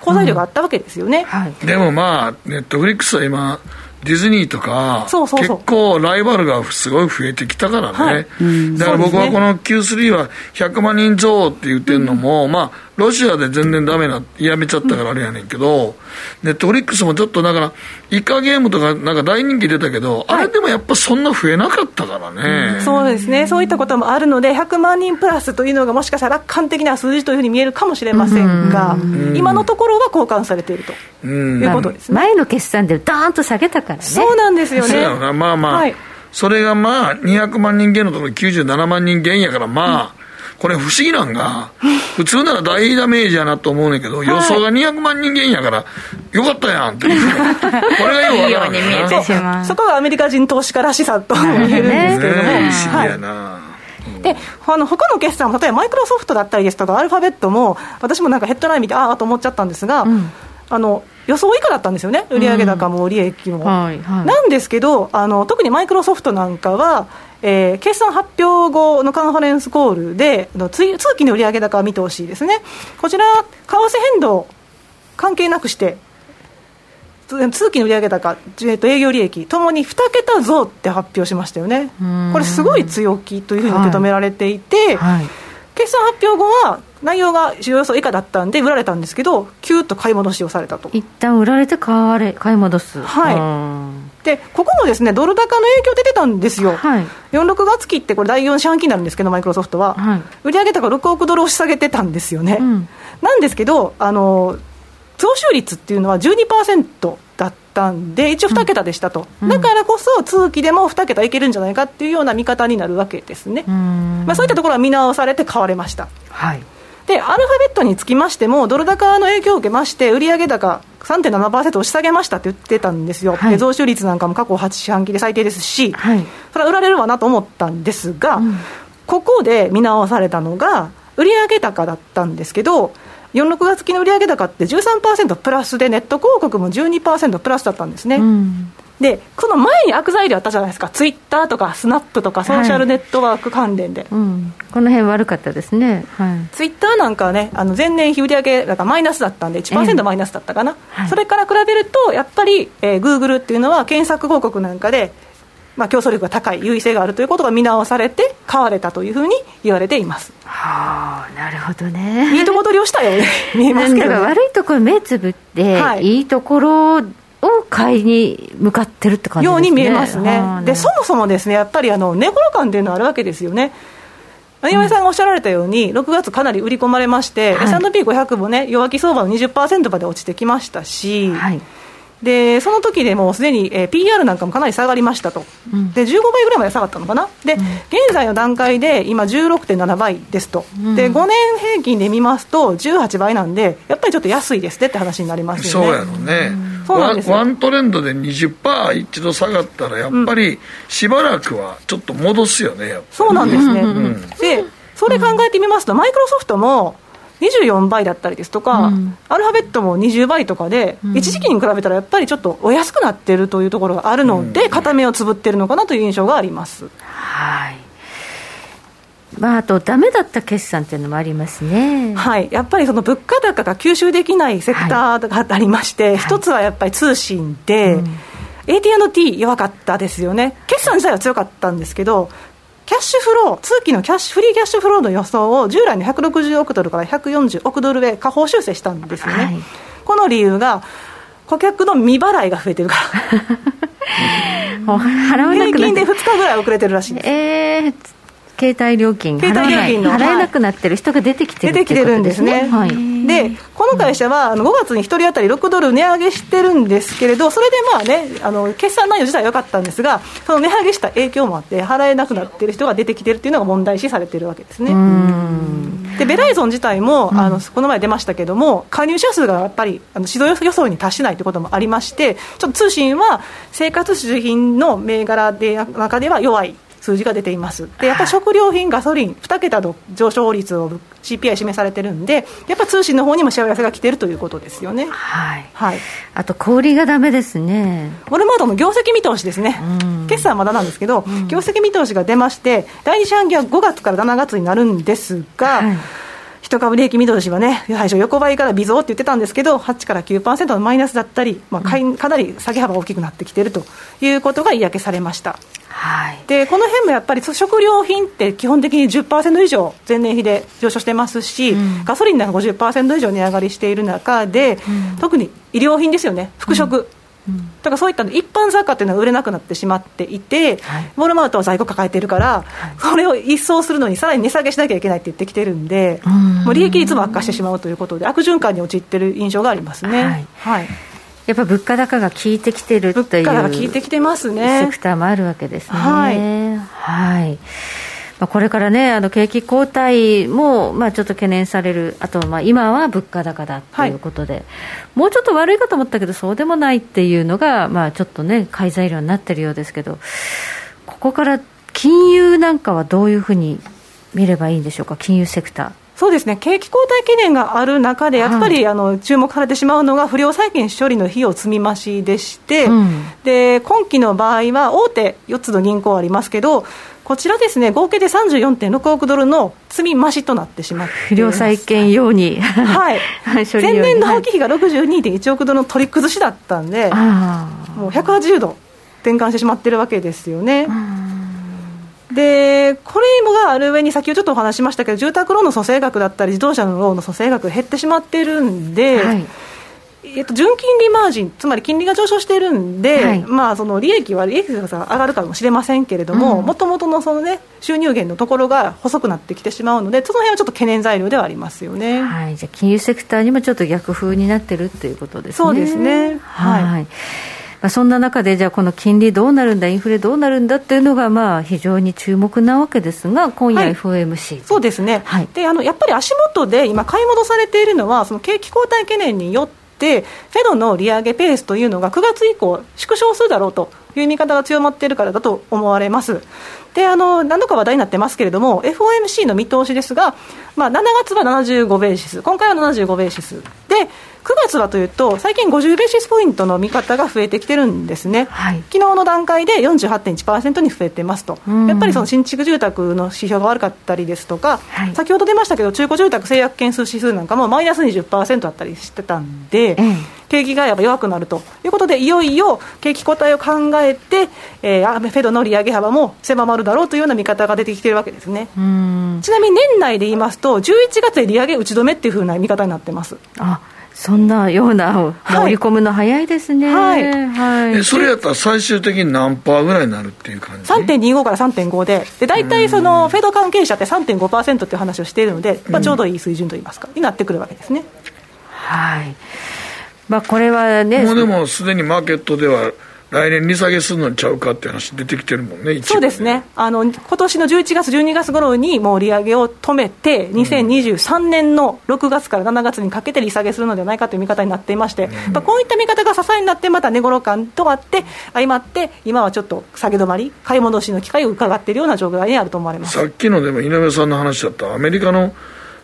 好材料があったわけですよね、うんはい、でもまあ、ネットフリックスは今、ディズニーとか結構ライバルがすごい増えてきたからね、はい。だから僕はこの Q3 は100万人増って言ってるのも、うん、まあロシアで全然ダメな、やめちゃったからあれやねんけど、ネットフリックスもちょっとだから、イカゲームとかなんか大人気出たけど、はい、あれでもやっぱそんな増えなかったからね、うん、そうですね、そういったこともあるので、100万人プラスというのがもしかしたら楽観的な数字というふうに見えるかもしれませんが、ん。今のところは交換されていると。いうことです、ね、前の決算でドーンと下げたからね。そうなんですよね。まあまあ、はい、それがまあ、200万人減のところ97万人減やから、まあ、うんこれ不思議なんが、普通なら大ダメージやなと思うねんけど、予想が200万人減やから、よかったやんって。これがようわからんな。そこがアメリカ人投資家らしさと言えるんですけども、ね、不思議やな、はい。であの他の決算も例えばマイクロソフトだったりですとかアルファベットも私もなんかヘッドライン見てああと思っちゃったんですが、うん、あの予想以下だったんですよね、売上高も利益も。うんはいはい、なんですけどあの、特にマイクロソフトなんかは、えー、決算発表後のカンファレンスコールで、通期の売上高見通しですね、こちら、為替変動関係なくして、通期の売上高、えー、と営業利益ともに2桁増って発表しましたよね、これ、すごい強気というふうに受け止められていて、はいはい、決算発表後は、内容が市場予想以下だったんで、売られたんですけど、きゅっと買い戻しをされたと。一旦売られて買われ買い戻す。はい、でここもですねドル高の影響出てたんですよ、はい、4、6月期って、これ、第4四半期になるんですけど、マイクロソフトは、はい、売上高6億ドル押し下げてたんですよね。うん、なんですけどあの増収率っていうのは12%だったんで、一応2桁でしたと、うん、だからこそ通期でも2桁いけるんじゃないかっていうような見方になるわけですね、まあ、そういったところは見直されて買われました。はい。でアルファベットにつきましても、ドル高の影響を受けまして、売上高3.7%押し下げましたって言ってたんですよ、はい、増収率なんかも過去8四半期で最低ですし、はい、それは売られるわなと思ったんですが、うん、ここで見直されたのが、売上高だったんですけど、4、6月期の売上高って13%プラスで、ネット広告も12%プラスだったんですね。うんで、この前に悪材料あったじゃないですか、ツイッターとかスナップとか、ソーシャルネットワーク関連で、はいうん、この辺悪かったですね、はい、ツイッターなんかはね、あの前年比売上高マイナスだったんで、1%マイナスだったかな、えーそれから比べると、やっぱり、えー、グーグルっていうのは、検索広告なんかで、まあ、競争力が高い、優位性があるということが見直されて、買われたというふうに言われています。はあ、なるほどね。いいとこ取りをしたように見えますけど、ね、悪いところ目つぶって、はい、いいところを買いに向かってるって感じ、ね、ように見えますね、でそもそもですねやっぱりあの値頃感っていうのはあるわけですよね。岩井さんがおっしゃられたように、6月かなり売り込まれまして、はい、S&P500 もね、弱気相場の20%まで落ちてきましたし、はいでその時でもうすでに、えー、PR なんかもかなり下がりましたと、うん、で15倍ぐらいまで下がったのかな、で、うん、現在の段階で今、16.7倍ですと、うん、で5年平均で見ますと、18倍なんで、やっぱりちょっと安いですねって話になりますよね。そうやろね、そうなんですワントレンドで20%一度下がったら、やっぱりしばらくはちょっと戻すよね、そうなんですね、でそれ考えてみますと、マイクロソフトも、24倍だったりですとか、うん、アルファベットも20倍とかで、うん、一時期に比べたらやっぱりちょっとお安くなってるというところがあるので、うん、片目をつぶってるのかなという印象があります。はい。まあ、あと、だめだった決算っていうのもありますね、はい、やっぱりその物価高が吸収できないセクターがありまして、はい、一つはやっぱり通信で、うん、AT&T 弱かったですよね、決算自体は強かったんですけど、キャッシュフロー、通期のキャッシュフリーキャッシュフローの予想を従来の160億ドルから140億ドルへ下方修正したんですよね。はい、この理由が顧客の未払いが増えてるから もう払わなく平均 で2日ぐらい遅れてるらしいです。えー携帯料金払えなくなってる人が出てきてる、出てきてるんですね、はい、でこの会社はあの5月に1人当たり6ドル値上げしてるんですけれどそれでまあねあの決算内容自体は良かったんですがその値上げした影響もあって払えなくなってる人が出てきてるっていうのが問題視されてるわけですね。でベライゾン自体もあのこの前出ましたけども加入者数がやっぱりあの指導予想に達しないということもありましてちょっと通信は生活必需品の銘柄で中では弱い数字が出ています、でやっぱり食料品、ガソリン、2桁の上昇率を CPI 示されてるんで、やっぱ通信の方にもしわ寄せが来てるということですよね、はい。はい、あと小売りがだめですね、ウォルマートの業績見通しですね、決算はまだなんですけど、うん、業績見通しが出まして、第2四半期は5月から7月になるんですが、はい一株利益見通しはね、最初、横ばいから微増って言ってたんですけど、8から9%のマイナスだったり、まあ、かなり下げ幅が大きくなってきているということが嫌気されました。はい、でこの辺もやっぱり食料品って基本的に10%以上前年比で上昇してますし、うん、ガソリンなんか50%以上値上がりしている中で、うん、特に医療品ですよね、服飾。うんだからそういった一般雑貨っていうのは売れなくなってしまっていて、はい、ウォルマートは在庫抱えてるから、はい、それを一掃するのにさらに値下げしなきゃいけないって言ってきてるんで、もう利益率も悪化してしまうということで、悪循環に陥ってる印象がありますね。はい、はい。やっぱ物価高が効いてきてるっていう物価が効いてきてますね。セクターもあるわけですね。はい、はいまあ、これからね、あの景気後退も、まあ、ちょっと懸念される、あと、まあ、今は物価高だということで、はい、もうちょっと悪いかと思ったけど、そうでもないっていうのが、まあ、ちょっとね、買い材料になってるようですけど、ここから金融なんかはどういうふうに見ればいいんでしょうか、金融セクター。そうですね。景気後退懸念がある中で、やっぱり、はい、あの注目されてしまうのが不良債権処理の費用積み増しでして、うん、で今期の場合は大手4つの銀行ありますけど、こちらですね、合計で34.6億ドルの積み増しとなってしまって不良債権用に、はい、前年度放棄費が62.1億ドルの取り崩しだったんで、もう180度転換してしまってるわけですよね。でこれがある上に、先ほどちょっとお話しましたけど、住宅ローンの蘇生額だったり、自動車のローンの蘇生額が減ってしまってるんで、はい、えっと、純金利マージン、つまり金利が上昇しているんで、はい、まあ、その利益は利益が上がるかもしれませんけれども、もともとのその、ね、収入源のところが細くなってきてしまうので、その辺はちょっと懸念材料ではありますよね、はい、じゃ金融セクターにもちょっと逆風になってるということですね。そうですね。はい、はい。まあ、そんな中で、じゃあ、この金利どうなるんだ、インフレどうなるんだっていうのが、まあ、非常に注目なわけですが、今夜、FOMC、はい、そうですね、はい、であのやっぱり足元で今、買い戻されているのは、その景気後退懸念によって、フェドの利上げペースというのが9月以降、縮小するだろうという見方が強まっているからだと思われます。であの何度か話題になってますけれども、FOMC の見通しですが、まあ、7月は75ベーシス、今回は75ベーシス、9月はというと、最近50ベーシスポイントの見方が増えてきてるんですね、はい、昨日の段階で48.1%に増えてますと、やっぱりその新築住宅の指標が悪かったりですとか、はい、先ほど出ましたけど、中古住宅制約件数指数なんかもマイナス20%あったりしてたんで、うん、景気がやっぱ弱くなるということで、いよいよ景気後退を考えて、えー、フェドの利上げ幅も狭まるだろうというような見方が出てきているわけですね。ちなみに年内で言いますと、11月で利上げ打ち止めっていうふうな見方になってます。あそんなような盛り込むの早いですね、はい、はい、それやったら最終的に何パーぐらいになるっていう感じ？3.25から3.5でで大体そのフェード関係者って3.5%っていう話をしているので、まあ、ちょうどいい水準といいますか、になってくるわけですね。はいまあ、これはねもうでもすでにマーケットでは来年利下げするのちゃうかって話出てきてるもんね、ね。そうですね、あの今年の11月、12月頃にもう利上げを止めて、2023年の6月から7月にかけて利下げするのではないかという見方になっていまして、うん、まあ、こういった見方が支えになって、また値頃感とあって、相まって、今はちょっと下げ止まり、買い戻しの機会を伺っているような状態にあると思われます。さっきのでも井上さんの話だった、アメリカの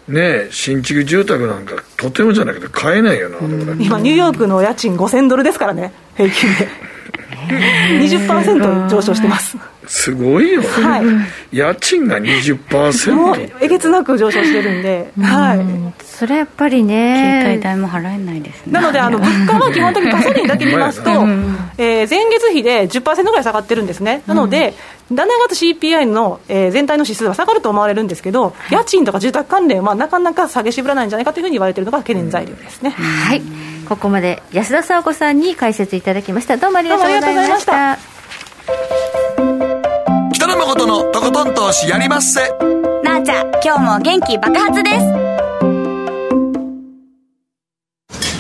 ね新築住宅なんかとてもじゃなくて買えないよな、今ニューヨークの家賃5000ドルですからね平均で。20%上昇してますすごいよ、ね、はい、家賃が20%もうえげつなく上昇してるんで、はい、それやっぱりね携帯代も払えないですね。なのであの物価は基本的にガソリンだけ見ますと、えー、前月比で10%ぐらい下がってるんですね。なので、うん、年月 CPI の、えー、全体の指数は下がると思われるんですけど、家賃とか住宅関連はなかなか下げしぶらないんじゃないかというふうに言われているのが懸念材料ですね、はい。ここまで安田沙子さんに解説いただきました。どうもありがとうございました。北野誠のとことん投資やりまっせ。なあちゃん今日も元気爆発です。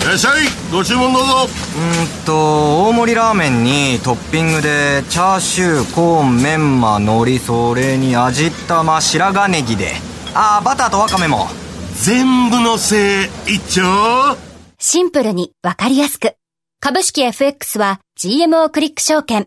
いらっしゃい。ご注文どうぞ。うんと大盛りラーメンにトッピングでチャーシューコーンメンマ海苔それに味玉白髪ネギで。ああバターとワカメも。全部のせい一丁。シンプルにわかりやすく。株式 FX は GMO クリック証券。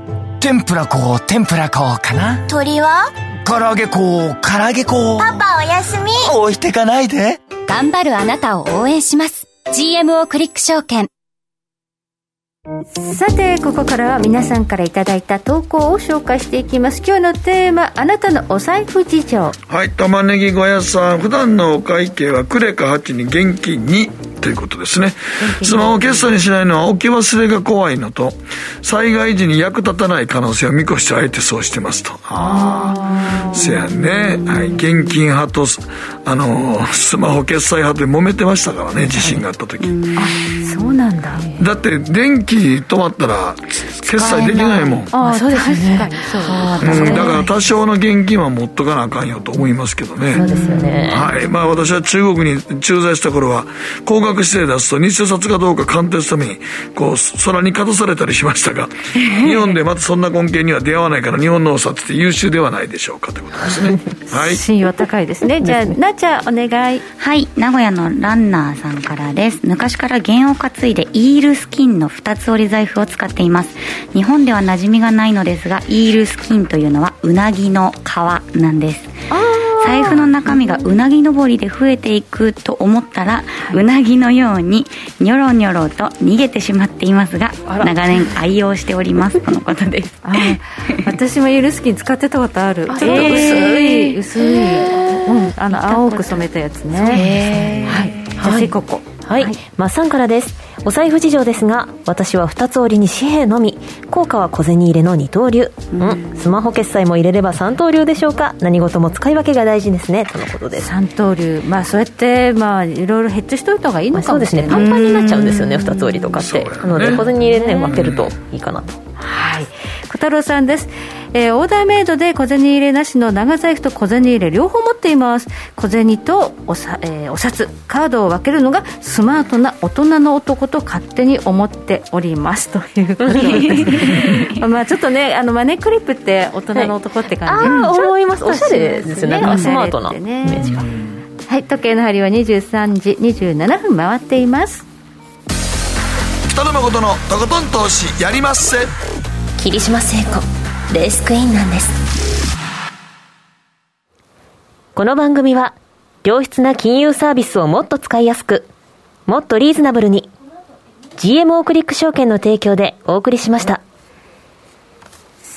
天ぷらこ、天ぷらこかな。鳥は唐揚げこ、唐揚げこ。パパおやすみ。置いてかないで。頑張るあなたを応援します。GMO クリック証券。さてここからは皆さんからいただいた投稿を紹介していきます。今日のテーマあなたのお財布事情。はい玉ねぎ小屋さん普段のお会計はクレカ8に現金2ということですね。スマホ決済にしないのは置き忘れが怖いのと災害時に役立たない可能性を見越してあえてそうしてますと。ああせやね、はい、現金派とあのスマホ決済派で揉めてましたからね地震があった時、あそうなんだ。だって電気止まったら決済できないもん。あそうですね。うん、だから多少の現金は持っとかなあかんよと思いますけどね。そうですよね。はい。まあ私は中国に駐在した頃は高額指定出すと偽札かどうか鑑定するためにこう空にかたされたりしましたが 日本でまたそんな根拠には出会わないから日本のお札って優秀ではないでしょうかということですね。はい。信用高いですね。じゃあなちゃんお願い。はい。名古屋のランナーさんからです。昔から弦を担いでイールスキンの2つ折り財布を使っています。日本では馴染みがないのですがイールスキンというのはうなぎの皮なんです。財布の中身がうなぎ登りで増えていくと思ったら、うなぎのようにニョロニョロと逃げてしまっていますが長年愛用しております。とのことです。私もイールスキン使ってたことある。ちょっと薄い薄い、うん、あの青く染めたやつね。はい。じゃあここはい、はい、マッサンからです。お財布事情ですが私は2つ折りに紙幣のみ。効果は小銭入れの二刀流、うん、スマホ決済も入れれば三刀流でしょうか。何事も使い分けが大事ですね。とのことです。三刀流。まあそうやってまあいろいろヘッジしといた方がいいのかもしれない、まあ、そうですね。パンパンになっちゃうんですよね。2つ折りとかって、なので小銭入れね分けるといいかなと。はい。小太郎さんですえー、オーダーメイドで小銭入れなしの長財布と小銭入れ両方持っています。小銭とおさ、えー、お札カードを分けるのがスマートな大人の男と勝手に思っております。ということです。まあちょっとねあのマネークリップって大人の男って感じ、はい、あ思いますおしゃれですよね。スマートなイメージが、はい時計の針は23時27分回っています。北野誠のとことん投資やりまっせ。霧島聖子レースクイーンなんですこの番組は良質な金融サービスをもっと使いやすくもっとリーズナブルに GMO クリック証券の提供でお送りしました。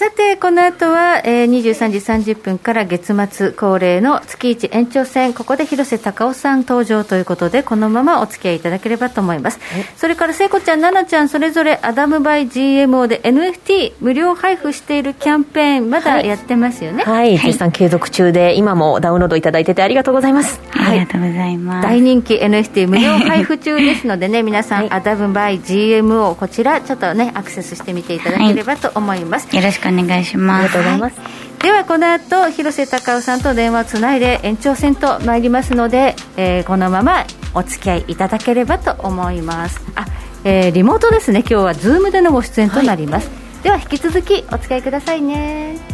さて、この後は、えー、23時30分から月末恒例の月一延長戦、ここで広瀬隆夫さん登場ということで、このままお付き合いいただければと思います。それから聖子ちゃん、奈々ちゃん、それぞれアダムバイ GMO で NFT 無料配布しているキャンペーン、まだやってますよね？はい、絶賛継続中で、今もダウンロードいただいててありがとうございます。ありがとうございます。大人気 NFT 無料配布中ですのでね、皆さん、 Adam by GMO、こちら、ちょっとね、アクセスしてみていただければと思います。よろしくお願いします。りがとうございます、はい、ではこの後広瀬隆雄さんと電話つないで延長戦と参りますので、えー、このままお付き合いいただければと思います。あ、えー、リモートですね。今日は Zoom でのご出演となります、はい、では引き続きお付き合いくださいね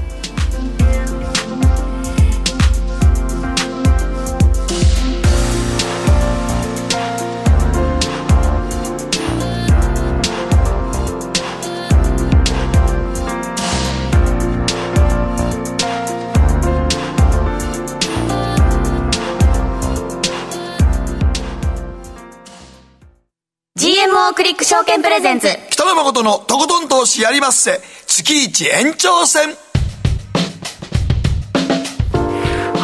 GMO クリック証券プレゼンツ。北野誠のとことん投資やりまっせ。月一延長戦。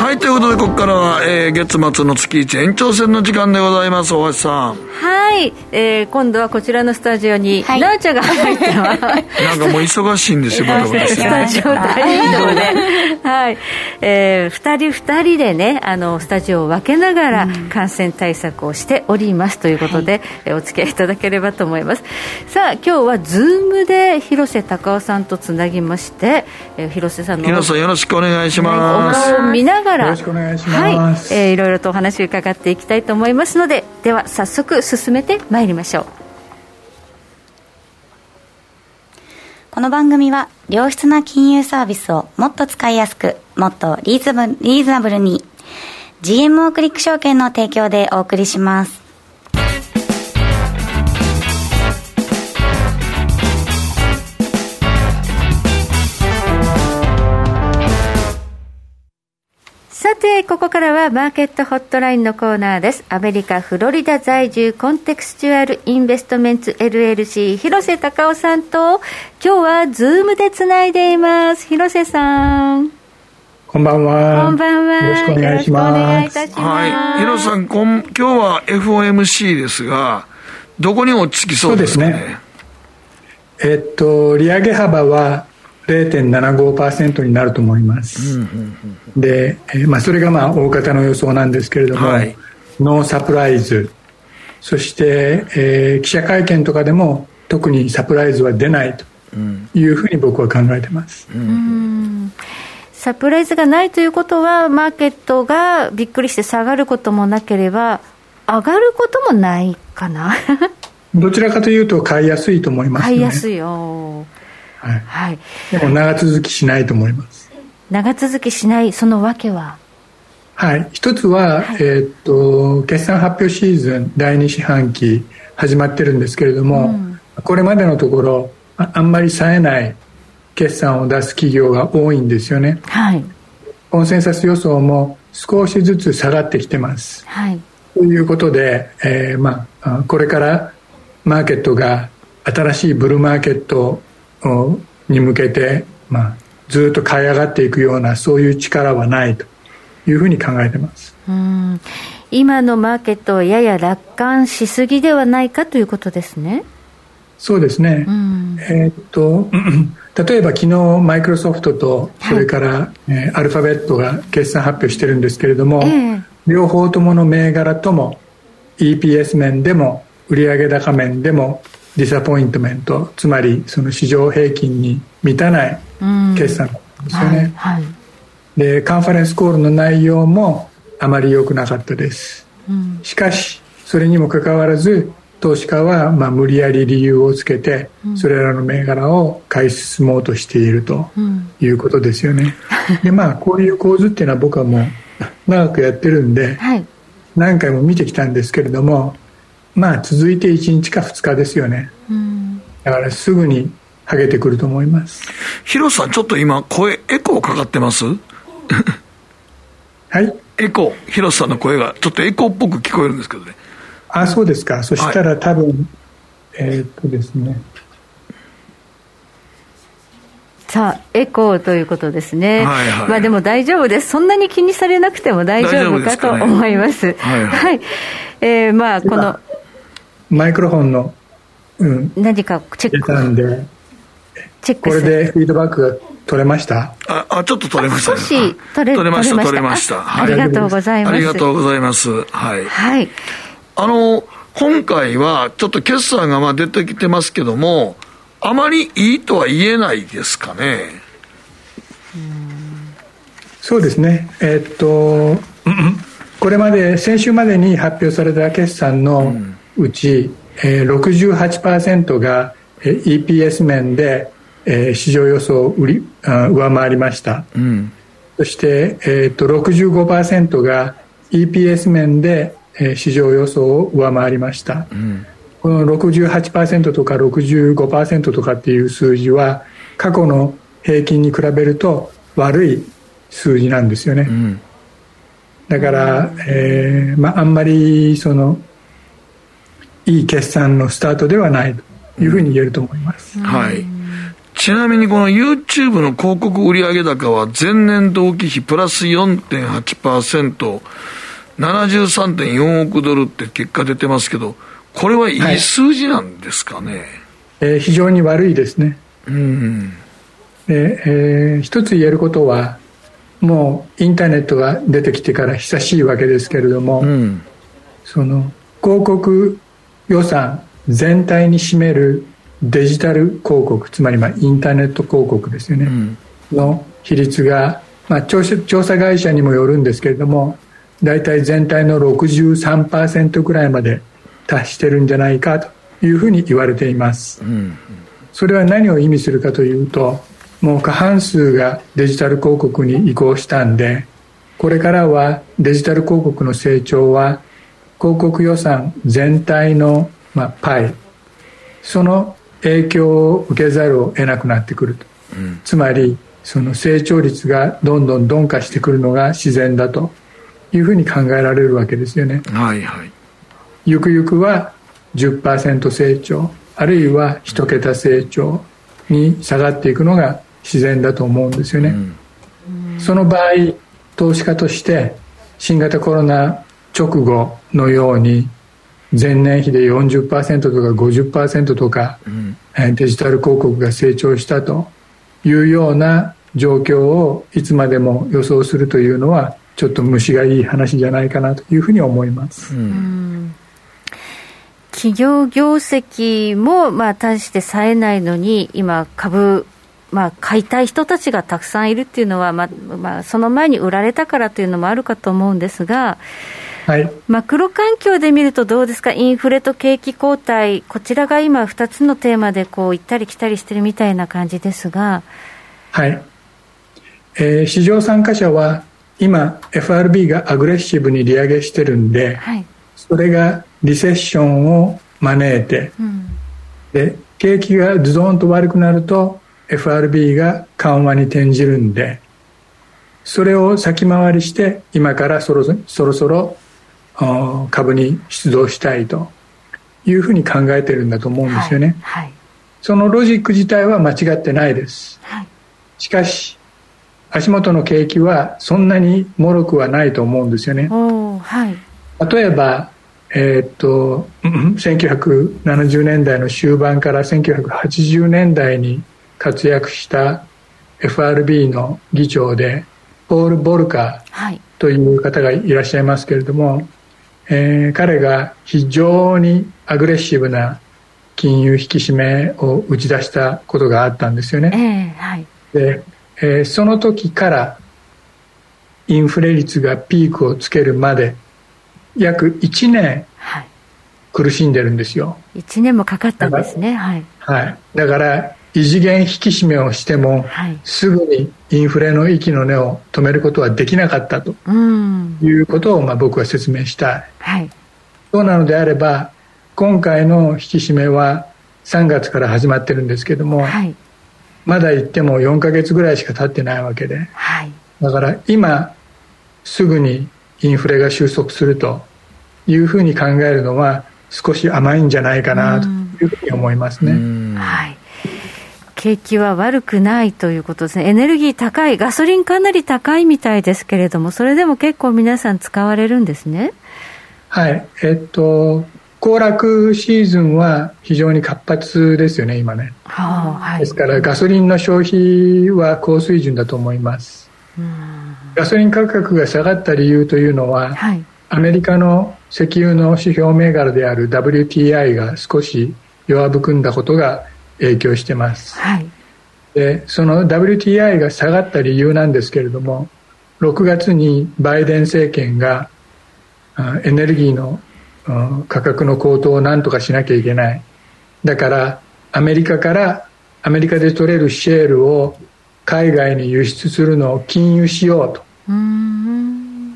はいということでここからは、えー、月末の月一延長戦の時間でございます大橋さん。はい、えー、今度はこちらのスタジオに、はい、なあちゃんが入ってます。なんかもう忙しいんですよバタバタスタジオ大移動ではい、えー、二人二人でねあのスタジオを分けながら感染対策をしておりますということで、はい、えー、お付き合いいただければと思います。さあ今日はズームで広瀬隆夫さんとつなぎまして、えー、広瀬さんの広瀬よろしくお願いします、お顔を見ながらよろしくお願いします、はい。えー、いろいろとお話を伺っていきたいと思いますのででは早速進めてまいりましょう。この番組は良質な金融サービスをもっと使いやすくもっとリーズナブルに GMO クリック証券の提供でお送りしますさて、ここからはマーケットホットラインのコーナーです。アメリカ・フロリダ在住コンテクスチュアルインベストメンツ LLC 広瀬隆夫さんと今日は Zoom でつないでいます。広瀬さん。こんばんは。こんばんは。よろしくお願いします。お願いいたします。はい。広瀬さん、こん今日は FOMC ですが、どこに落ち着きそうですかね？そうですね。えっと、利上げ幅は0.75%になると思います。で、えー、まあ、それがまあ大方の予想なんですけれども、はい、ノーサプライズ、そして、えー、記者会見とかでも特にサプライズは出ないというふうに僕は考えてます。サプライズがないということは、マーケットがびっくりして下がることもなければ、上がることもないかな。どちらかというと、買いやすいと思います、ね、買いやすい。よ。はい、はい、でも長続きしないと思います。長続きしないその訳は？はい。一つは、はい、えー、っと決算発表シーズン第2四半期始まってるんですけれども、うん、これまでのところああんまり冴えない決算を出す企業が多いんですよね、はい、コンセンサス予想も少しずつ下がってきてます、はい、ということで、えーまあ、これからマーケットが新しいブルーマーケットに向けて、まあ、ずっと買い上がっていくようなそういう力はないというふうに考えてます。うん。今のマーケットをやや楽観しすぎではないかということですね。そうですね、うん、えー、っと 例えば昨日マイクロソフトとそれから、はい、えー、アルファベットが決算発表してるんですけれども、えー、両方ともの銘柄とも EPS 面でも売上高面でもディサポイントメントつまりその市場平均に満たない決算なんですよね、はいはい、でカンファレンスコールの内容もあまり良くなかったです、うん、しかしそれにもかかわらず投資家はまあ無理やり理由をつけてそれらの銘柄を買い進もうとしているということですよね、うん、でまあこういう構図っていうのは僕はもう長くやってるんで何回も見てきたんですけれどもまあ続いて1日か2日ですよね、うん、だからすぐに剥げてくると思います。広さんちょっと今声エコーかかってます？はい。エコー。広瀬さんの声がちょっとエコーっぽく聞こえるんですけどね。あそうですか。そしたら多分、はい、えー、っとですね。さあ、エコーということですね、はいはい、まあ、でも大丈夫です、そんなに気にされなくても大丈夫かと思います。すはい、はい。はい、えー、まあ、このマイクロフォンの、うん、何かチェック。たんでチェックこれでフィードバックが取れました？ああちょっと取れました、ね、少し取れ取れました取れました、はい、ありがとうございます。ありがとうございます。はい、はい、あの今回はちょっと決算がまあ出てきてますけどもあまりいいとは言えないですかね。そうですね。えー、っとこれまで先週までに発表された決算のうち、うんえー、68%が EPS 面で、えー、市場予想を売りあ上回りました、うん、そして、えーと、65%が EPS 面で、えー、市場予想を上回りました、うん、この68%とか65%とかっていう数字は過去の平均に比べると悪い数字なんですよね、うん、だから、えーまあ、あんまりそのいい決算のスタートではないというふうに言えると思います、はい。ちなみにこの YouTube の広告売上高は前年同期比プラス4.8%、73.4億ドルって結果出てますけど、これはいい数字なんですかね、はい、えー、非常に悪いですね。うん。でえー、一つ言えることは、もうインターネットが出てきてから久しいわけですけれども、うん、その広告予算全体に占めるデジタル広告つまりまあインターネット広告ですよね、うん、の比率が、まあ、調査会社にもよるんですけれども大体全体の63%ぐらいまで達してるんじゃないかというふうに言われています、うん、それは何を意味するかというともう過半数がデジタル広告に移行したんでこれからはデジタル広告の成長は広告予算全体の、まあ、パイ。その影響を受けざるを得なくなってくると、うん、つまりその成長率がどんどん鈍化してくるのが自然だというふうに考えられるわけですよね。はいはい、ゆくゆくは10%成長あるいは1桁成長に下がっていくのが自然だと思うんですよね。うん、その場合投資家として新型コロナ直後のように前年比で40%とか50%とか、うん、デジタル広告が成長したというような状況をいつまでも予想するというのはちょっと虫がいい話じゃないかなというふうに思います。うん企業業績もまあ大して冴えないのに今株まあ、買いたい人たちがたくさんいるっていうのは、まあまあ、その前に売られたからというのもあるかと思うんですが、はい、マクロ環境で見るとどうですか、インフレと景気後退、こちらが今、2つのテーマでこう行ったり来たりしてるみたいな感じですが。はい、えー、市場参加者は今、FRB がアグレッシブに利上げしてるんで、はい、それがリセッションを招いて、うん、で景気がズドンと悪くなると、FRB が緩和に転じるんで、それを先回りして今からそろそろそろ株に出動したいというふうに考えてるんだと思うんですよね、はいはい、そのロジック自体は間違ってないです、はい、しかし足元の景気はそんなに脆くはないと思うんですよね、例えばえー、っと1970年代の終盤から1980年代に活躍した FRB の議長でポール・ボルカーという方がいらっしゃいますけれども、えー、彼が非常にアグレッシブな金融引き締めを打ち出したことがあったんですよね。えーはい、で、えー、その時からインフレ率がピークをつけるまで約1年苦しんでるんですよ。1年もかかったんですね。はい。はい。だから異次元引き締めをしても、はい、すぐにインフレの息の根を止めることはできなかったということを、まあ、僕は説明したい、はい、そうなのであれば今回の引き締めは3月から始まってるんですけども、はい、まだ言っても4ヶ月ぐらいしか経ってないわけで、はい、だから今すぐにインフレが収束するというふうに考えるのは少し甘いんじゃないかなというふうに思いますね。はい景気は悪くないということですね、エネルギー高い、ガソリンかなり高いみたいですけれども、それでも結構皆さん使われるんですね。はい、えっと、行楽シーズンは非常に活発ですよね、今ね。はあはい、ですからガソリンの消費は高水準だと思います。ガソリン価格が下がった理由というのは、はい、アメリカの石油の指標銘柄である WTI が少し弱含んだことが影響してます、はい、でその WTI が下がった理由なんですけれども6月にバイデン政権がエネルギーの価格の高騰を何とかしなきゃいけない。だからアメリカからアメリカで取れるシェールを海外に輸出するのを禁輸しようと。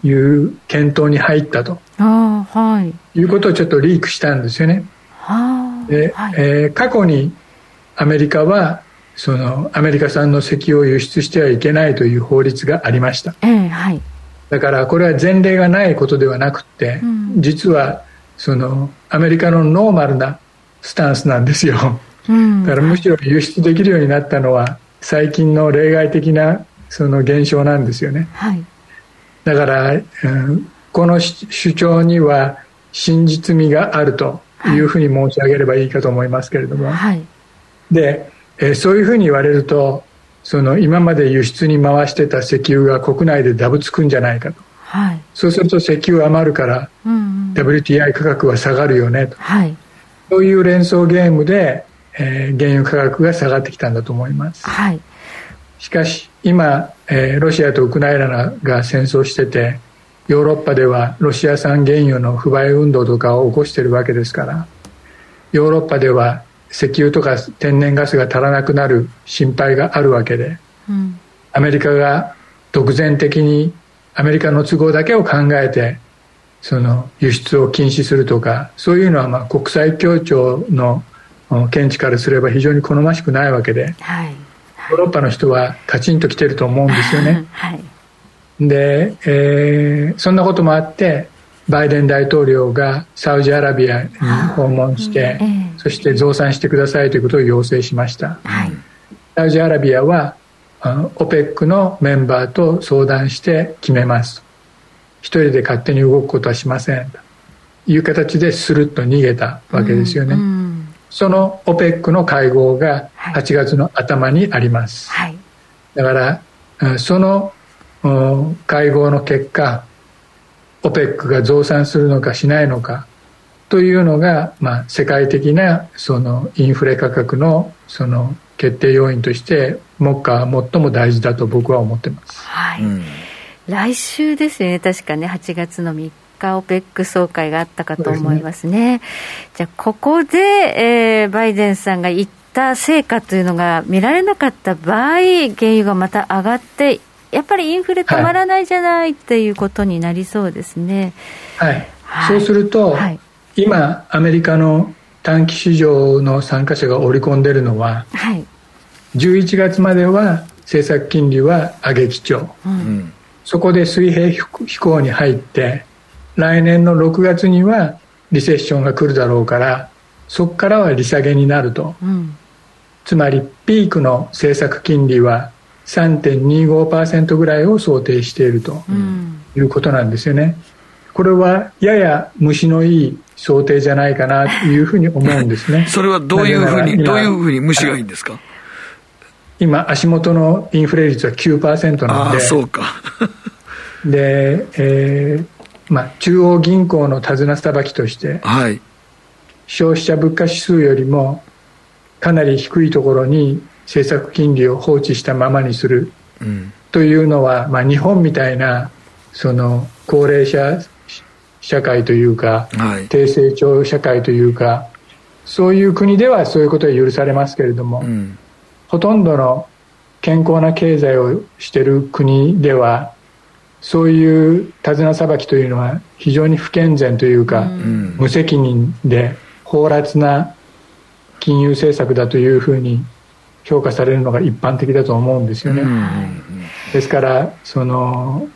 いう検討に入ったと、はい、いうことをちょっとリークしたんですよね。で、はい、えー、過去にアメリカはそのアメリカ産の石油を輸出してはいけないという法律がありました、えーはい、だからこれは前例がないことではなくて、うん、実はそのアメリカのノーマルなスタンスなんですよ、うん、だからむしろ輸出できるようになったのは最近の例外的なその現象なんですよね、はい、だから、うん、この主張には真実味があるというふうに申し上げればいいかと思いますけれども、はい、で、えー、そういうふうに言われるとその今まで輸出に回してた石油が国内でダブつくんじゃないかと、はい、そうすると石油余るから、うんうん、WTI 価格は下がるよねと、はい、そういう連想ゲームで、えー、原油価格が下がってきたんだと思います、はい、しかし今、えー、ロシアとウクライナが戦争しててヨーロッパではロシア産原油の不買運動とかを起こしているわけですからヨーロッパでは石油とか天然ガスが足らなくなる心配があるわけで、うん、アメリカが独善的にアメリカの都合だけを考えてその輸出を禁止するとかそういうのはまあ国際協調の見地からすれば非常に好ましくないわけで、はい、ヨーロッパの人はカチンときてると思うんですよね。はい。で、えー、そんなこともあってバイデン大統領がサウジアラビアに訪問して、そして増産してくださいということを要請しました、はい、サウジアラビアは OPEC のメンバーと相談して決めます。一人で勝手に動くことはしません。という形でスルッと逃げたわけですよね、うんうん、その OPEC の会合が8月の頭にあります、はい、だからその会合の結果 OPEC が増産するのかしないのかというのが、まあ、世界的なそのインフレ価格のその決定要因として目下最も大事だと僕は思ってます、はい、うん、来週ですよね。確かね8月の3日 OPEC 総会があったかと思いますね、ね、じゃあここで、えー、バイデンさんが言った成果というのが見られなかった場合原油がまた上がってやっぱりインフレ止まらないじゃない、っていうことになりそうですね。はい、はい、そうすると、はい、今アメリカの短期市場の参加者が織り込んでるのは、はい、11月までは政策金利は上げ基調、うん、そこで水平飛行に入って来年の6月にはリセッションが来るだろうからそこからは利下げになると、うん、つまりピークの政策金利は3.25%ぐらいを想定しているということなんですよね。これはやや虫のいい想定じゃないかなというふうに思うんですね。それはどういうふうに、どういうふうに虫がいいんですか？今、足元のインフレ率は9%なので。そうか。で、えー、まあ、中央銀行の手綱さばきとして、はい、消費者物価指数よりもかなり低いところに政策金利を放置したままにするというのは、まあ、日本みたいなその高齢者社会というか、はい、低成長社会というかそういう国ではそういうことは許されますけれども、うん、ほとんどの健康な経済をしている国ではそういう手綱さばきというのは非常に不健全というか、うん、無責任で放埓な金融政策だというふうに評価されるのが一般的だと思うんですよね。ですからその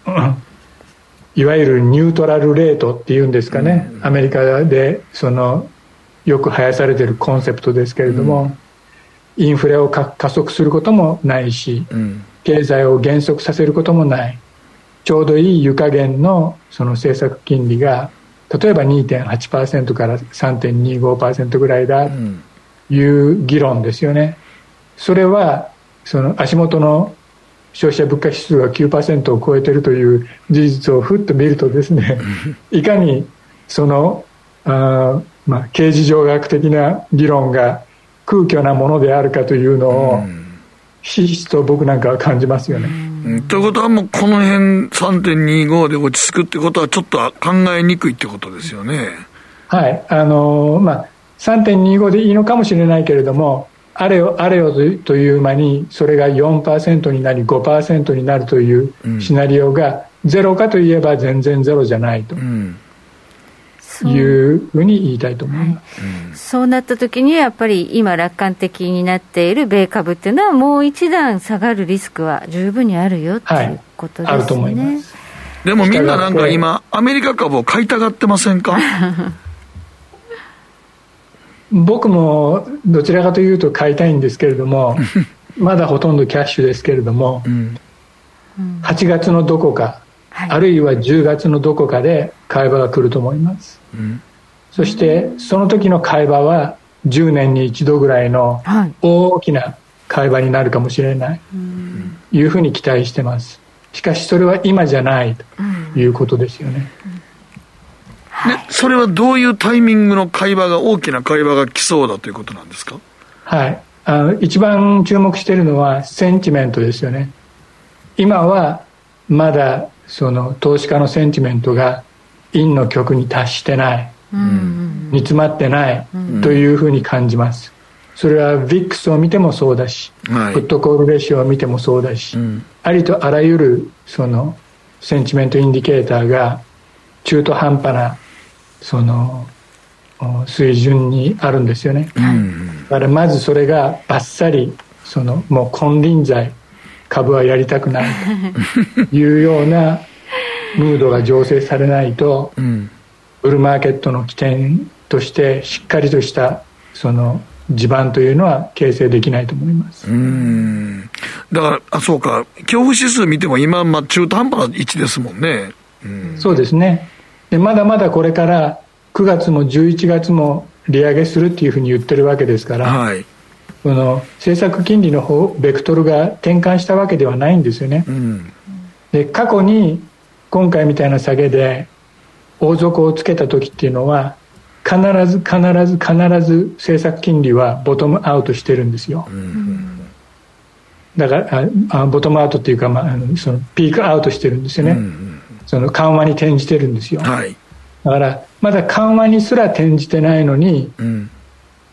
いわゆるニュートラルレートっていうんですかね、アメリカでそのよく生やされているコンセプトですけれども、インフレを加速することもないし、経済を減速させることもない。ちょうどいい湯加減のその政策金利が例えば2.8%から3.25%ぐらいだという議論ですよね。それはその足元の消費者物価指数が9%を超えているという事実をふっと見るとですねいかにそのあ、まあ、刑事上学的な議論が空虚なものであるかというのをひしひしと僕なんかは感じますよね。うん、ということはもうこの辺3.25で落ち着くってことはちょっと考えにくいってことですよね。はいあのー、まあ、3.25でいいのかもしれないけれどもあれよあれよという間にそれが4%になり5%になるというシナリオがゼロかといえば全然ゼロじゃないと。うん。いうふうに言いたいと思います、はいうん、そうなった時にやっぱり今楽観的になっている米株っていうのはもう一段下がるリスクは十分にあるよっていうことですね、はい、あると思います。でもみんななんか今アメリカ株を買いたがってませんか？僕もどちらかというと買いたいんですけれども まだほとんどキャッシュですけれども、うん、8月のどこか、はい、あるいは10月のどこかで買い場が来ると思います。そしてその時の会話は10年に一度ぐらいの大きな会話になるかもしれない。というふうに期待してます。しかしそれは今じゃないということですよね、でそれはどういうタイミングの会話が大きな会話が来そうだということなんですか？はい。あの一番注目しているのはセンチメントですよね。今はまだその投資家のセンチメントが陰の極に達してない、煮詰まってないというふうに感じます。それは VIX を見てもそうだし、はい、フットコールレシオを見てもそうだし、うん、ありとあらゆるそのセンチメントインディケーターが中途半端なその水準にあるんですよね、うん、だからまずそれがばっさりそのもう金輪際株はやりたくないと いうようなムードが醸成されないと、うん、ブルーマーケットの起点としてしっかりとしたその地盤というのは形成できないと思います。うん。だからあそうか。恐怖指数見ても今、まあ、中途半端な位置ですもんね、うん、そうですねでまだまだこれから9月も11月も利上げするっていうふうに言ってるわけですから、はい、この政策金利の方ベクトルが転換したわけではないんですよね、うん、で過去に今回みたいな下げで大底をつけた時っていうのは必ず必ず必ず政策金利はボトムアウトしてるんですよ、うん、だからあボトムアウトっていうか、まあ、そのピークアウトしてるんですよね、うん、その緩和に転じてるんですよ、はい、だからまだ緩和にすら転じてないのに、うん、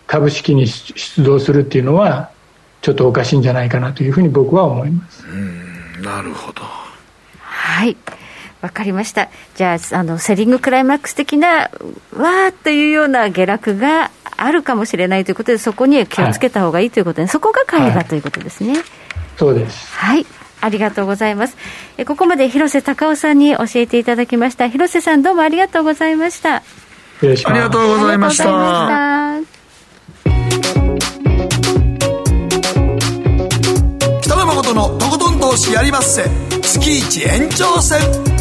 株式に出動するっていうのはちょっとおかしいんじゃないかなというふうに僕は思いますなるほどはいわかりました。じゃあ、あの、セリングクライマックス的な、わーというような下落があるかもしれないということで、そこに気をつけた方がいいということで、はい、そこが会話ということですね、はい。そうです。はい。ありがとうございます。えここまで広瀬隆夫さんに教えていただきました。広瀬さんどうもありがとうございました。ありがとうございました。北野誠のとことん投資やりまっせ。月一延長戦。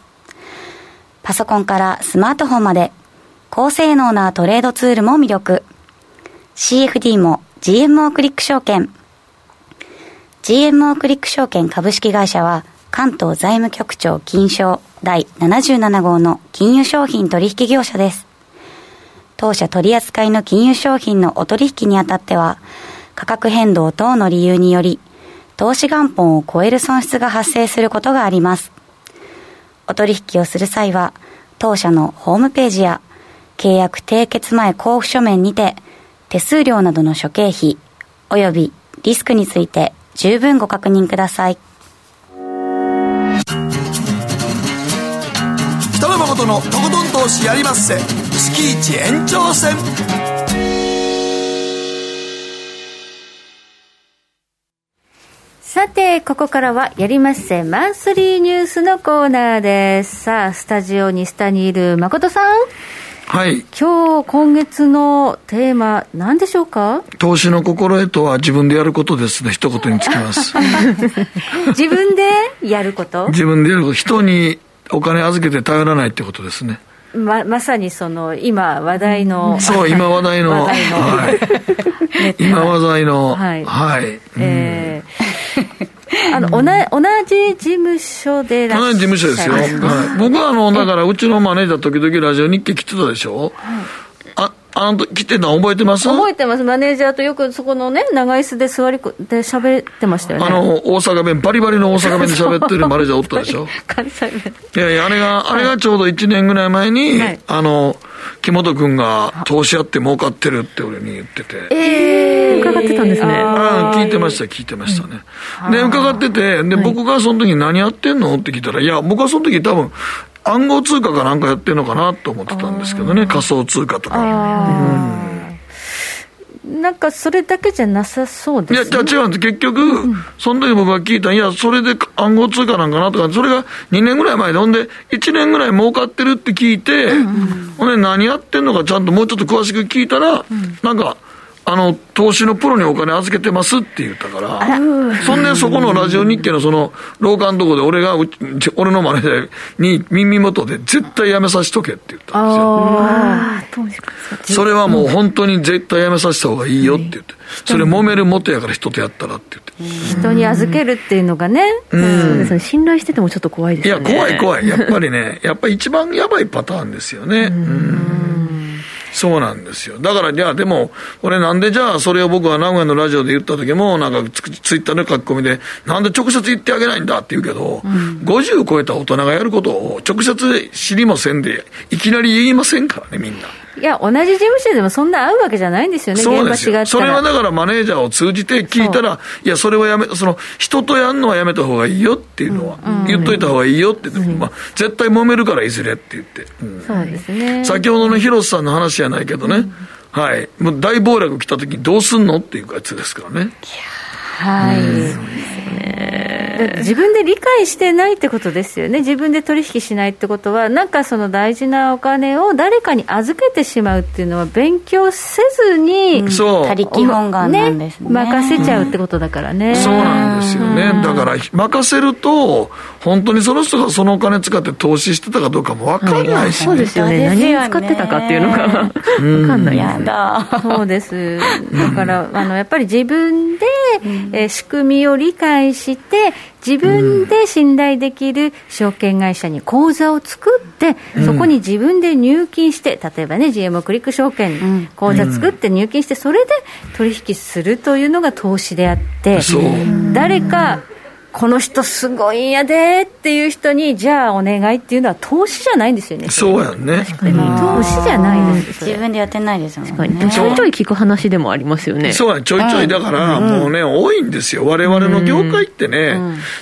パソコンからスマートフォンまで、高性能なトレードツールも魅力。CFD も GMO クリック証券。GMO クリック証券株式会社は、関東財務局長金賞第77号の金融商品取引業者です。当社取扱いの金融商品のお取引にあたっては、価格変動等の理由により、投資元本を超える損失が発生することがあります。お取引をする際は、当社のホームページや契約締結前交付書面にて、手数料などの諸経費、及びリスクについて十分ご確認ください。北野誠のとことん投資やりまっせ。月一延長戦。さて、ここからはやりまっせマンスリーニュースのコーナーです。さあ、スタジオに下にいる誠さん。はい。今日、今月のテーマ、何でしょうか？投資の心得とは自分でやることですね。一言につきます。自分でやること？自分でやること。人にお金預けて頼らないってことですね。ままさにその今話題のそう今話題の はい、今話題のはい、はい、えー、あの同同じ事務所で同じ事務所ですよ、はい、僕はあのだからうちのマネージャー時々ラジオ日記来てたでしょ、はいああの来てたの覚えてます？覚えてます、マネージャーとよくそこのね、長椅子で座りで喋ってましたよね。あの、大阪弁、バリバリの大阪弁で喋ってるマネージャーおったでしょ？関西弁。いやいや、あれが、あれがちょうど1年ぐらい前に、はい、あの、木本君が投資やって儲かってるって俺に言ってて。ええー、伺ってたんですね。ああ、聞いてました、聞いてましたね。で、伺ってて、で、僕がその時何やってんの？って聞いたら、いや、僕はその時多分、暗号通貨かなんかやってるのかなと思ってたんですけどね、仮想通貨とか。なんかそれだけじゃなさそうです、ね、いや、じゃ違うんです。結局、うん、その時僕が聞いたいや、それで暗号通貨なんかなとか、それが2年ぐらい前で、ほんで、1年ぐらい儲かってるって聞いて、うんうん、ほんで、何やってんのかちゃんともうちょっと詳しく聞いたら、うん、なんか、あの、投資のプロにお金預けてますって言ったから、そんでそこのラジオ日記のその、廊下のとこで俺が、俺のマネージャーに耳元で絶対やめさせとけって言ったんですよ。それはもう本当に絶対やめさせた方がいいよって言って。それ揉める元やから人とやったらって言って。人に預けるっていうのがね、そうですね。信頼しててもちょっと怖いですね。いや、怖い怖い。やっぱりね、やっぱり一番やばいパターンですよね。うんそうなんですよ。だから、じゃあ、でも、俺なんでじゃあ、それを僕は名古屋のラジオで言った時も、なんかツ、ツイッターの書き込みで、なんで直接言ってあげないんだって言うけど、うん、50超えた大人がやることを直接知りませんで、いきなり言いませんからね、みんな。いや、同じ事務所でもそんな合うわけじゃないんですよね、そうですよ。それはだからマネージャーを通じて聞いたら、いや、それはやめ、その人とやるのはやめた方がいいよっていうのは、うん、言っといた方がいいよって、うん、まあ、絶対揉めるからいずれって言って、うん、そうですね。先ほどの広瀬さんの話じゃないけどね、はい、もう大暴落来た時にどうすんのっていうやつですからね。はい、そうですね自分で理解してないってことですよね、自分で取引しないってことは、なんかその大事なお金を誰かに預けてしまうっていうのは、勉強せずに、そう。他力本願なんですね、ね、任せちゃうってことだからね、そうなんですよね、だから任せると、本当にその人がそのお金使って投資してたかどうかも分かんないし、ね、そうですよね、何に使ってたかっていうのが分かんない。ですね。そうです。だからあのやっぱり自分で、えー、仕組みを理解して自分で信頼できる証券会社に口座を作って、うん、そこに自分で入金して、例えばね、GMO クリック証券、口座作って入金して、それで取引するというのが投資であって、誰かこの人すごいんやでっていう人に、じゃあお願いっていうのは投資じゃないんですよね。そうやね。投資じゃないです。自分でやってないですもんね。ちょいちょい聞く話でもありますよね。そうや、ちょいちょいだから、もうね、多いんですよ。我々の業界ってね、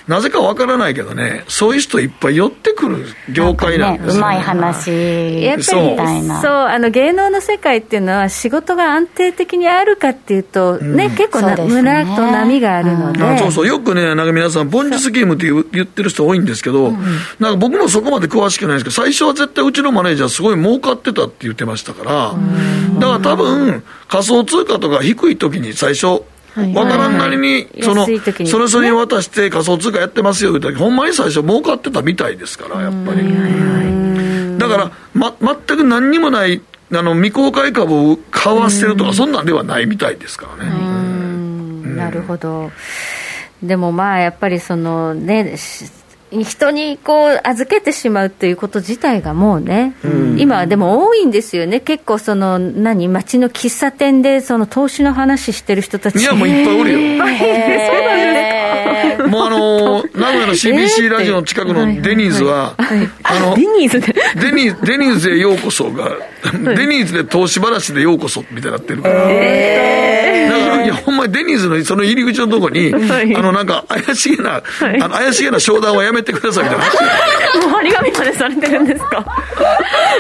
なぜかわからないけどね、そういう人いっぱい寄ってくる業界なんですよ。うまい話。やっぱり、そう、あの芸能の世界っていうのは仕事が安定的にあるかっていうと、ね、結構な、村と波があるので。そうそう、よくね、なんか皆さん、ポンジスキームって言ってる人多いんですけど、なんか僕もそこまで詳しくないんですけど、最初は絶対うちのマネージャーすごい儲かってたって言ってましたから、だから多分、仮想通貨とか低い時に最初、分からんなりに、その、それぞれに渡して仮想通貨やってますよ言ったほんまに最初儲かってたみたいですから、やっぱり。だから、ま、全く何にもない、あの、未公開株を買わせるとか、そんなんではないみたいですからね。なるほど。でもまあやっぱりそのね人にこう預けてしまうということ自体がもうね、うん、今でも多いんですよね、結構その何？街の喫茶店でその投資の話してる人たち。いやもういっぱいおるよ。そうなんですか。もうあの 名古屋の CBC ラジオの近くのデニーズは、デニーズで？デニデニーズへようこそが、デニーズで投資話でようこそみたいになってるから。やほんまにデニーズのその入り口のとこに、あのなんか怪しげな、あの怪しげな商談はやめめてくださいみたいな。もう張り紙までされてるんですか？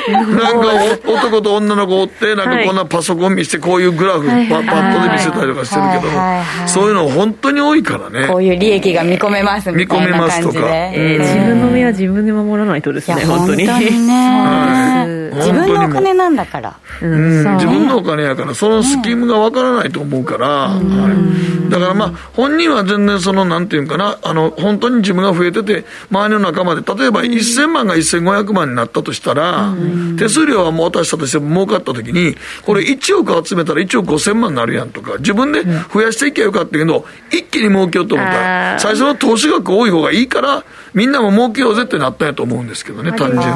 なんか男と女の子おってなんかこんなパソコン見せてこういうグラフ、パッドで見せたりとかしてるけど、そういうの本当に多いからね。こういう利益が見込めますみたいな感じで。見込めますとか、えー、自分の身は自分で守らないとですね本当に。本当にね、はい、自分のお金なんだから、うん、自分のお金やからそのスキームがわからないと思うから、はい、だからまあ本人は全然そのなんていうかなあの本当に自分が増えてて周りの仲間で例えば1000万が1500万になったとしたら、手数料はもう渡したとしても儲かった時にこれ1億集めたら1億5000万になるやんとか自分で増やしていけばよかったけど一気に儲けようと思ったら最初の投資額多い方がいいからみんなも儲けようぜってなったんやと思うんですけどね単純に。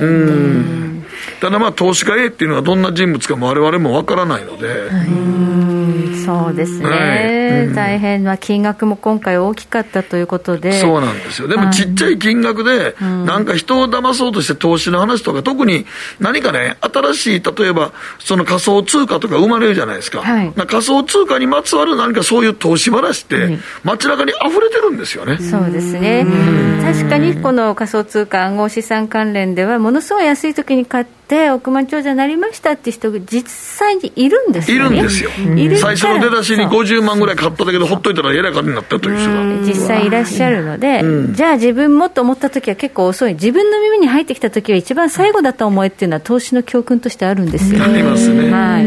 うんただまあ投資家 A っていうのはどんな人物かも我々もわからないので、そうですね、はい。うん、大変、な金額も今回大きかったということで。そうなんですよ。でもちっちゃい金額で、なんか人を騙そうとして投資の話とか特に何かね新しい例えばその仮想通貨とか生まれるじゃないですか。はい、仮想通貨にまつわる何かそういう投資話って街中に溢れてるんですよね、そうですね。確かにこの仮想通貨暗号資産関連ではものすごい安い時に買ってって億万長者になりましたって人が実際にいるんですよ、ね、いるんですよ、最初の出だしに50万ぐらい買っただけどほっといたらえらい金になったという人が。実際いらっしゃるので、じゃあ自分もと思った時は結構遅い。自分の耳に入ってきた時は一番最後だと思えっていうのは投資の教訓としてあるんですよ、ありますね、は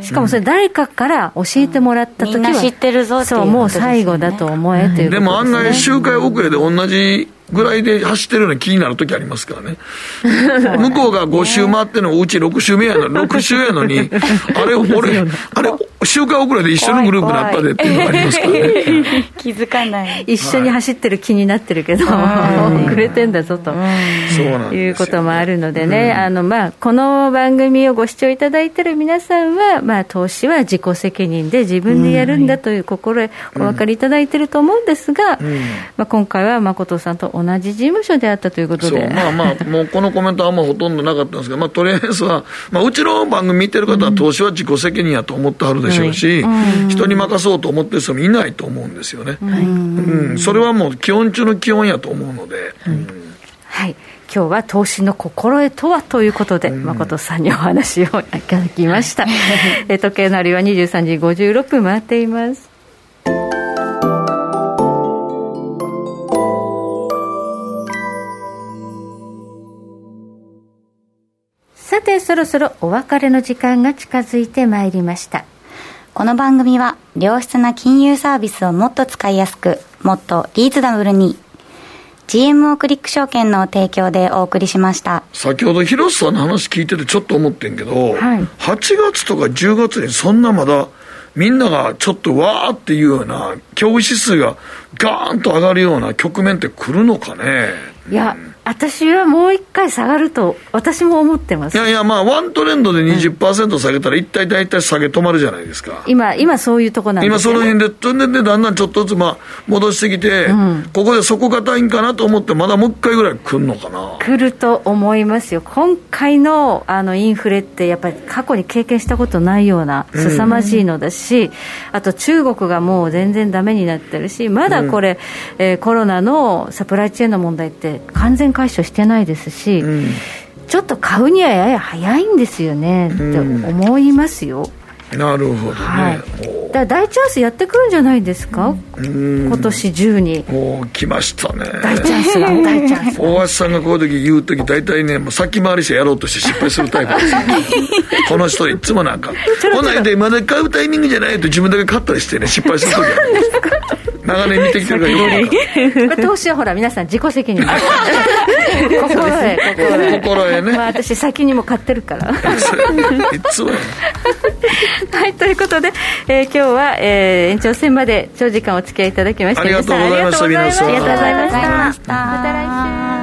い、しかもそれ誰かから教えてもらった時は、知ってるぞそうもう最後だと思えということです、ね、でも案外周回遅れで同じぐらいで走ってるような気になる時ありますからね。向こうが5周回ってのうち6周目やのに、6周やのに、あれ、俺、あれ、周回遅れで一緒のグループになったでっていうのがありますからね。気づかない。一緒に走ってる気になってるけど、遅れてんだぞと、いうこともあるのでね、あの、まあ、この番組をご視聴いただいてる皆さんは、まあ、投資は自己責任で自分でやるんだという心得お分かりいただいてると思うんですが、まあ、今回は誠さんと同じ事務所であったということで。まあまあ、もうこのコメントはあんまほとんどなかったんですが、まあ、とりあえずは、まあ、うちの番組見てる方は投資は自己責任やと思ってはるでしょうし、うん、人に任そうと思ってる人もいないと思うんですよね。うん、うん、それはもう基本中の基本やと思うので。はい。今日は投資の心得とはということで、誠さんにお話をいただきました。え時計のりは23時56分回っています。さてそろそろお別れの時間が近づいてまいりましたこの番組は良質な金融サービスをもっと使いやすくもっとリーズナブルに GMO クリック証券の提供でお送りしました。先ほど広瀬さんの話聞いててちょっと思ってんけど、はい、8月とか10月にそんなまだみんながちょっとわーっていうような恐怖指数がガーンと上がるような局面って来るのかねいや、私はもう一回下がると、私も思ってます。いやいや、まあ、ワントレンドで20%下げたら、一体大体下げ止まるじゃないですか。今、今そういうとこなんですよ、ね、今、その辺で、でだんだんちょっとずつ、まあ、戻してきて、うん、ここで底堅いんかなと思って、まだもう一回ぐらい来るのかな。来ると思いますよ、今回のあのインフレって、やっぱり過去に経験したことないような、凄まじいのだし、うん、あと中国がもう全然だめになってるし、まだこれ、うん、えー、コロナのサプライチェーンの問題って、完全解消してないですし、うん、ちょっと買うにはやや早いんですよねって思いますよ。なるほどね、はい、だ大チャンスやってくるんじゃないですか、今年中にお来ましたね大チャンスが大チャンス大橋さんがこういう時言う時大体ねもう先回りしてやろうとして失敗するタイプですこの人いつもなんかこないでまだ買うタイミングじゃないと自分だけ買ったりしてね失敗する時あるんですか長年見てきてるからよ。く投資はほら皆さん自己責任。心得心得ね、まあ、私先にも買ってるから。いつもはいということで、えー、今日は、えー、延長戦まで長時間お付き合いいただきましてありがとうございました皆さんありがとうございました。また。来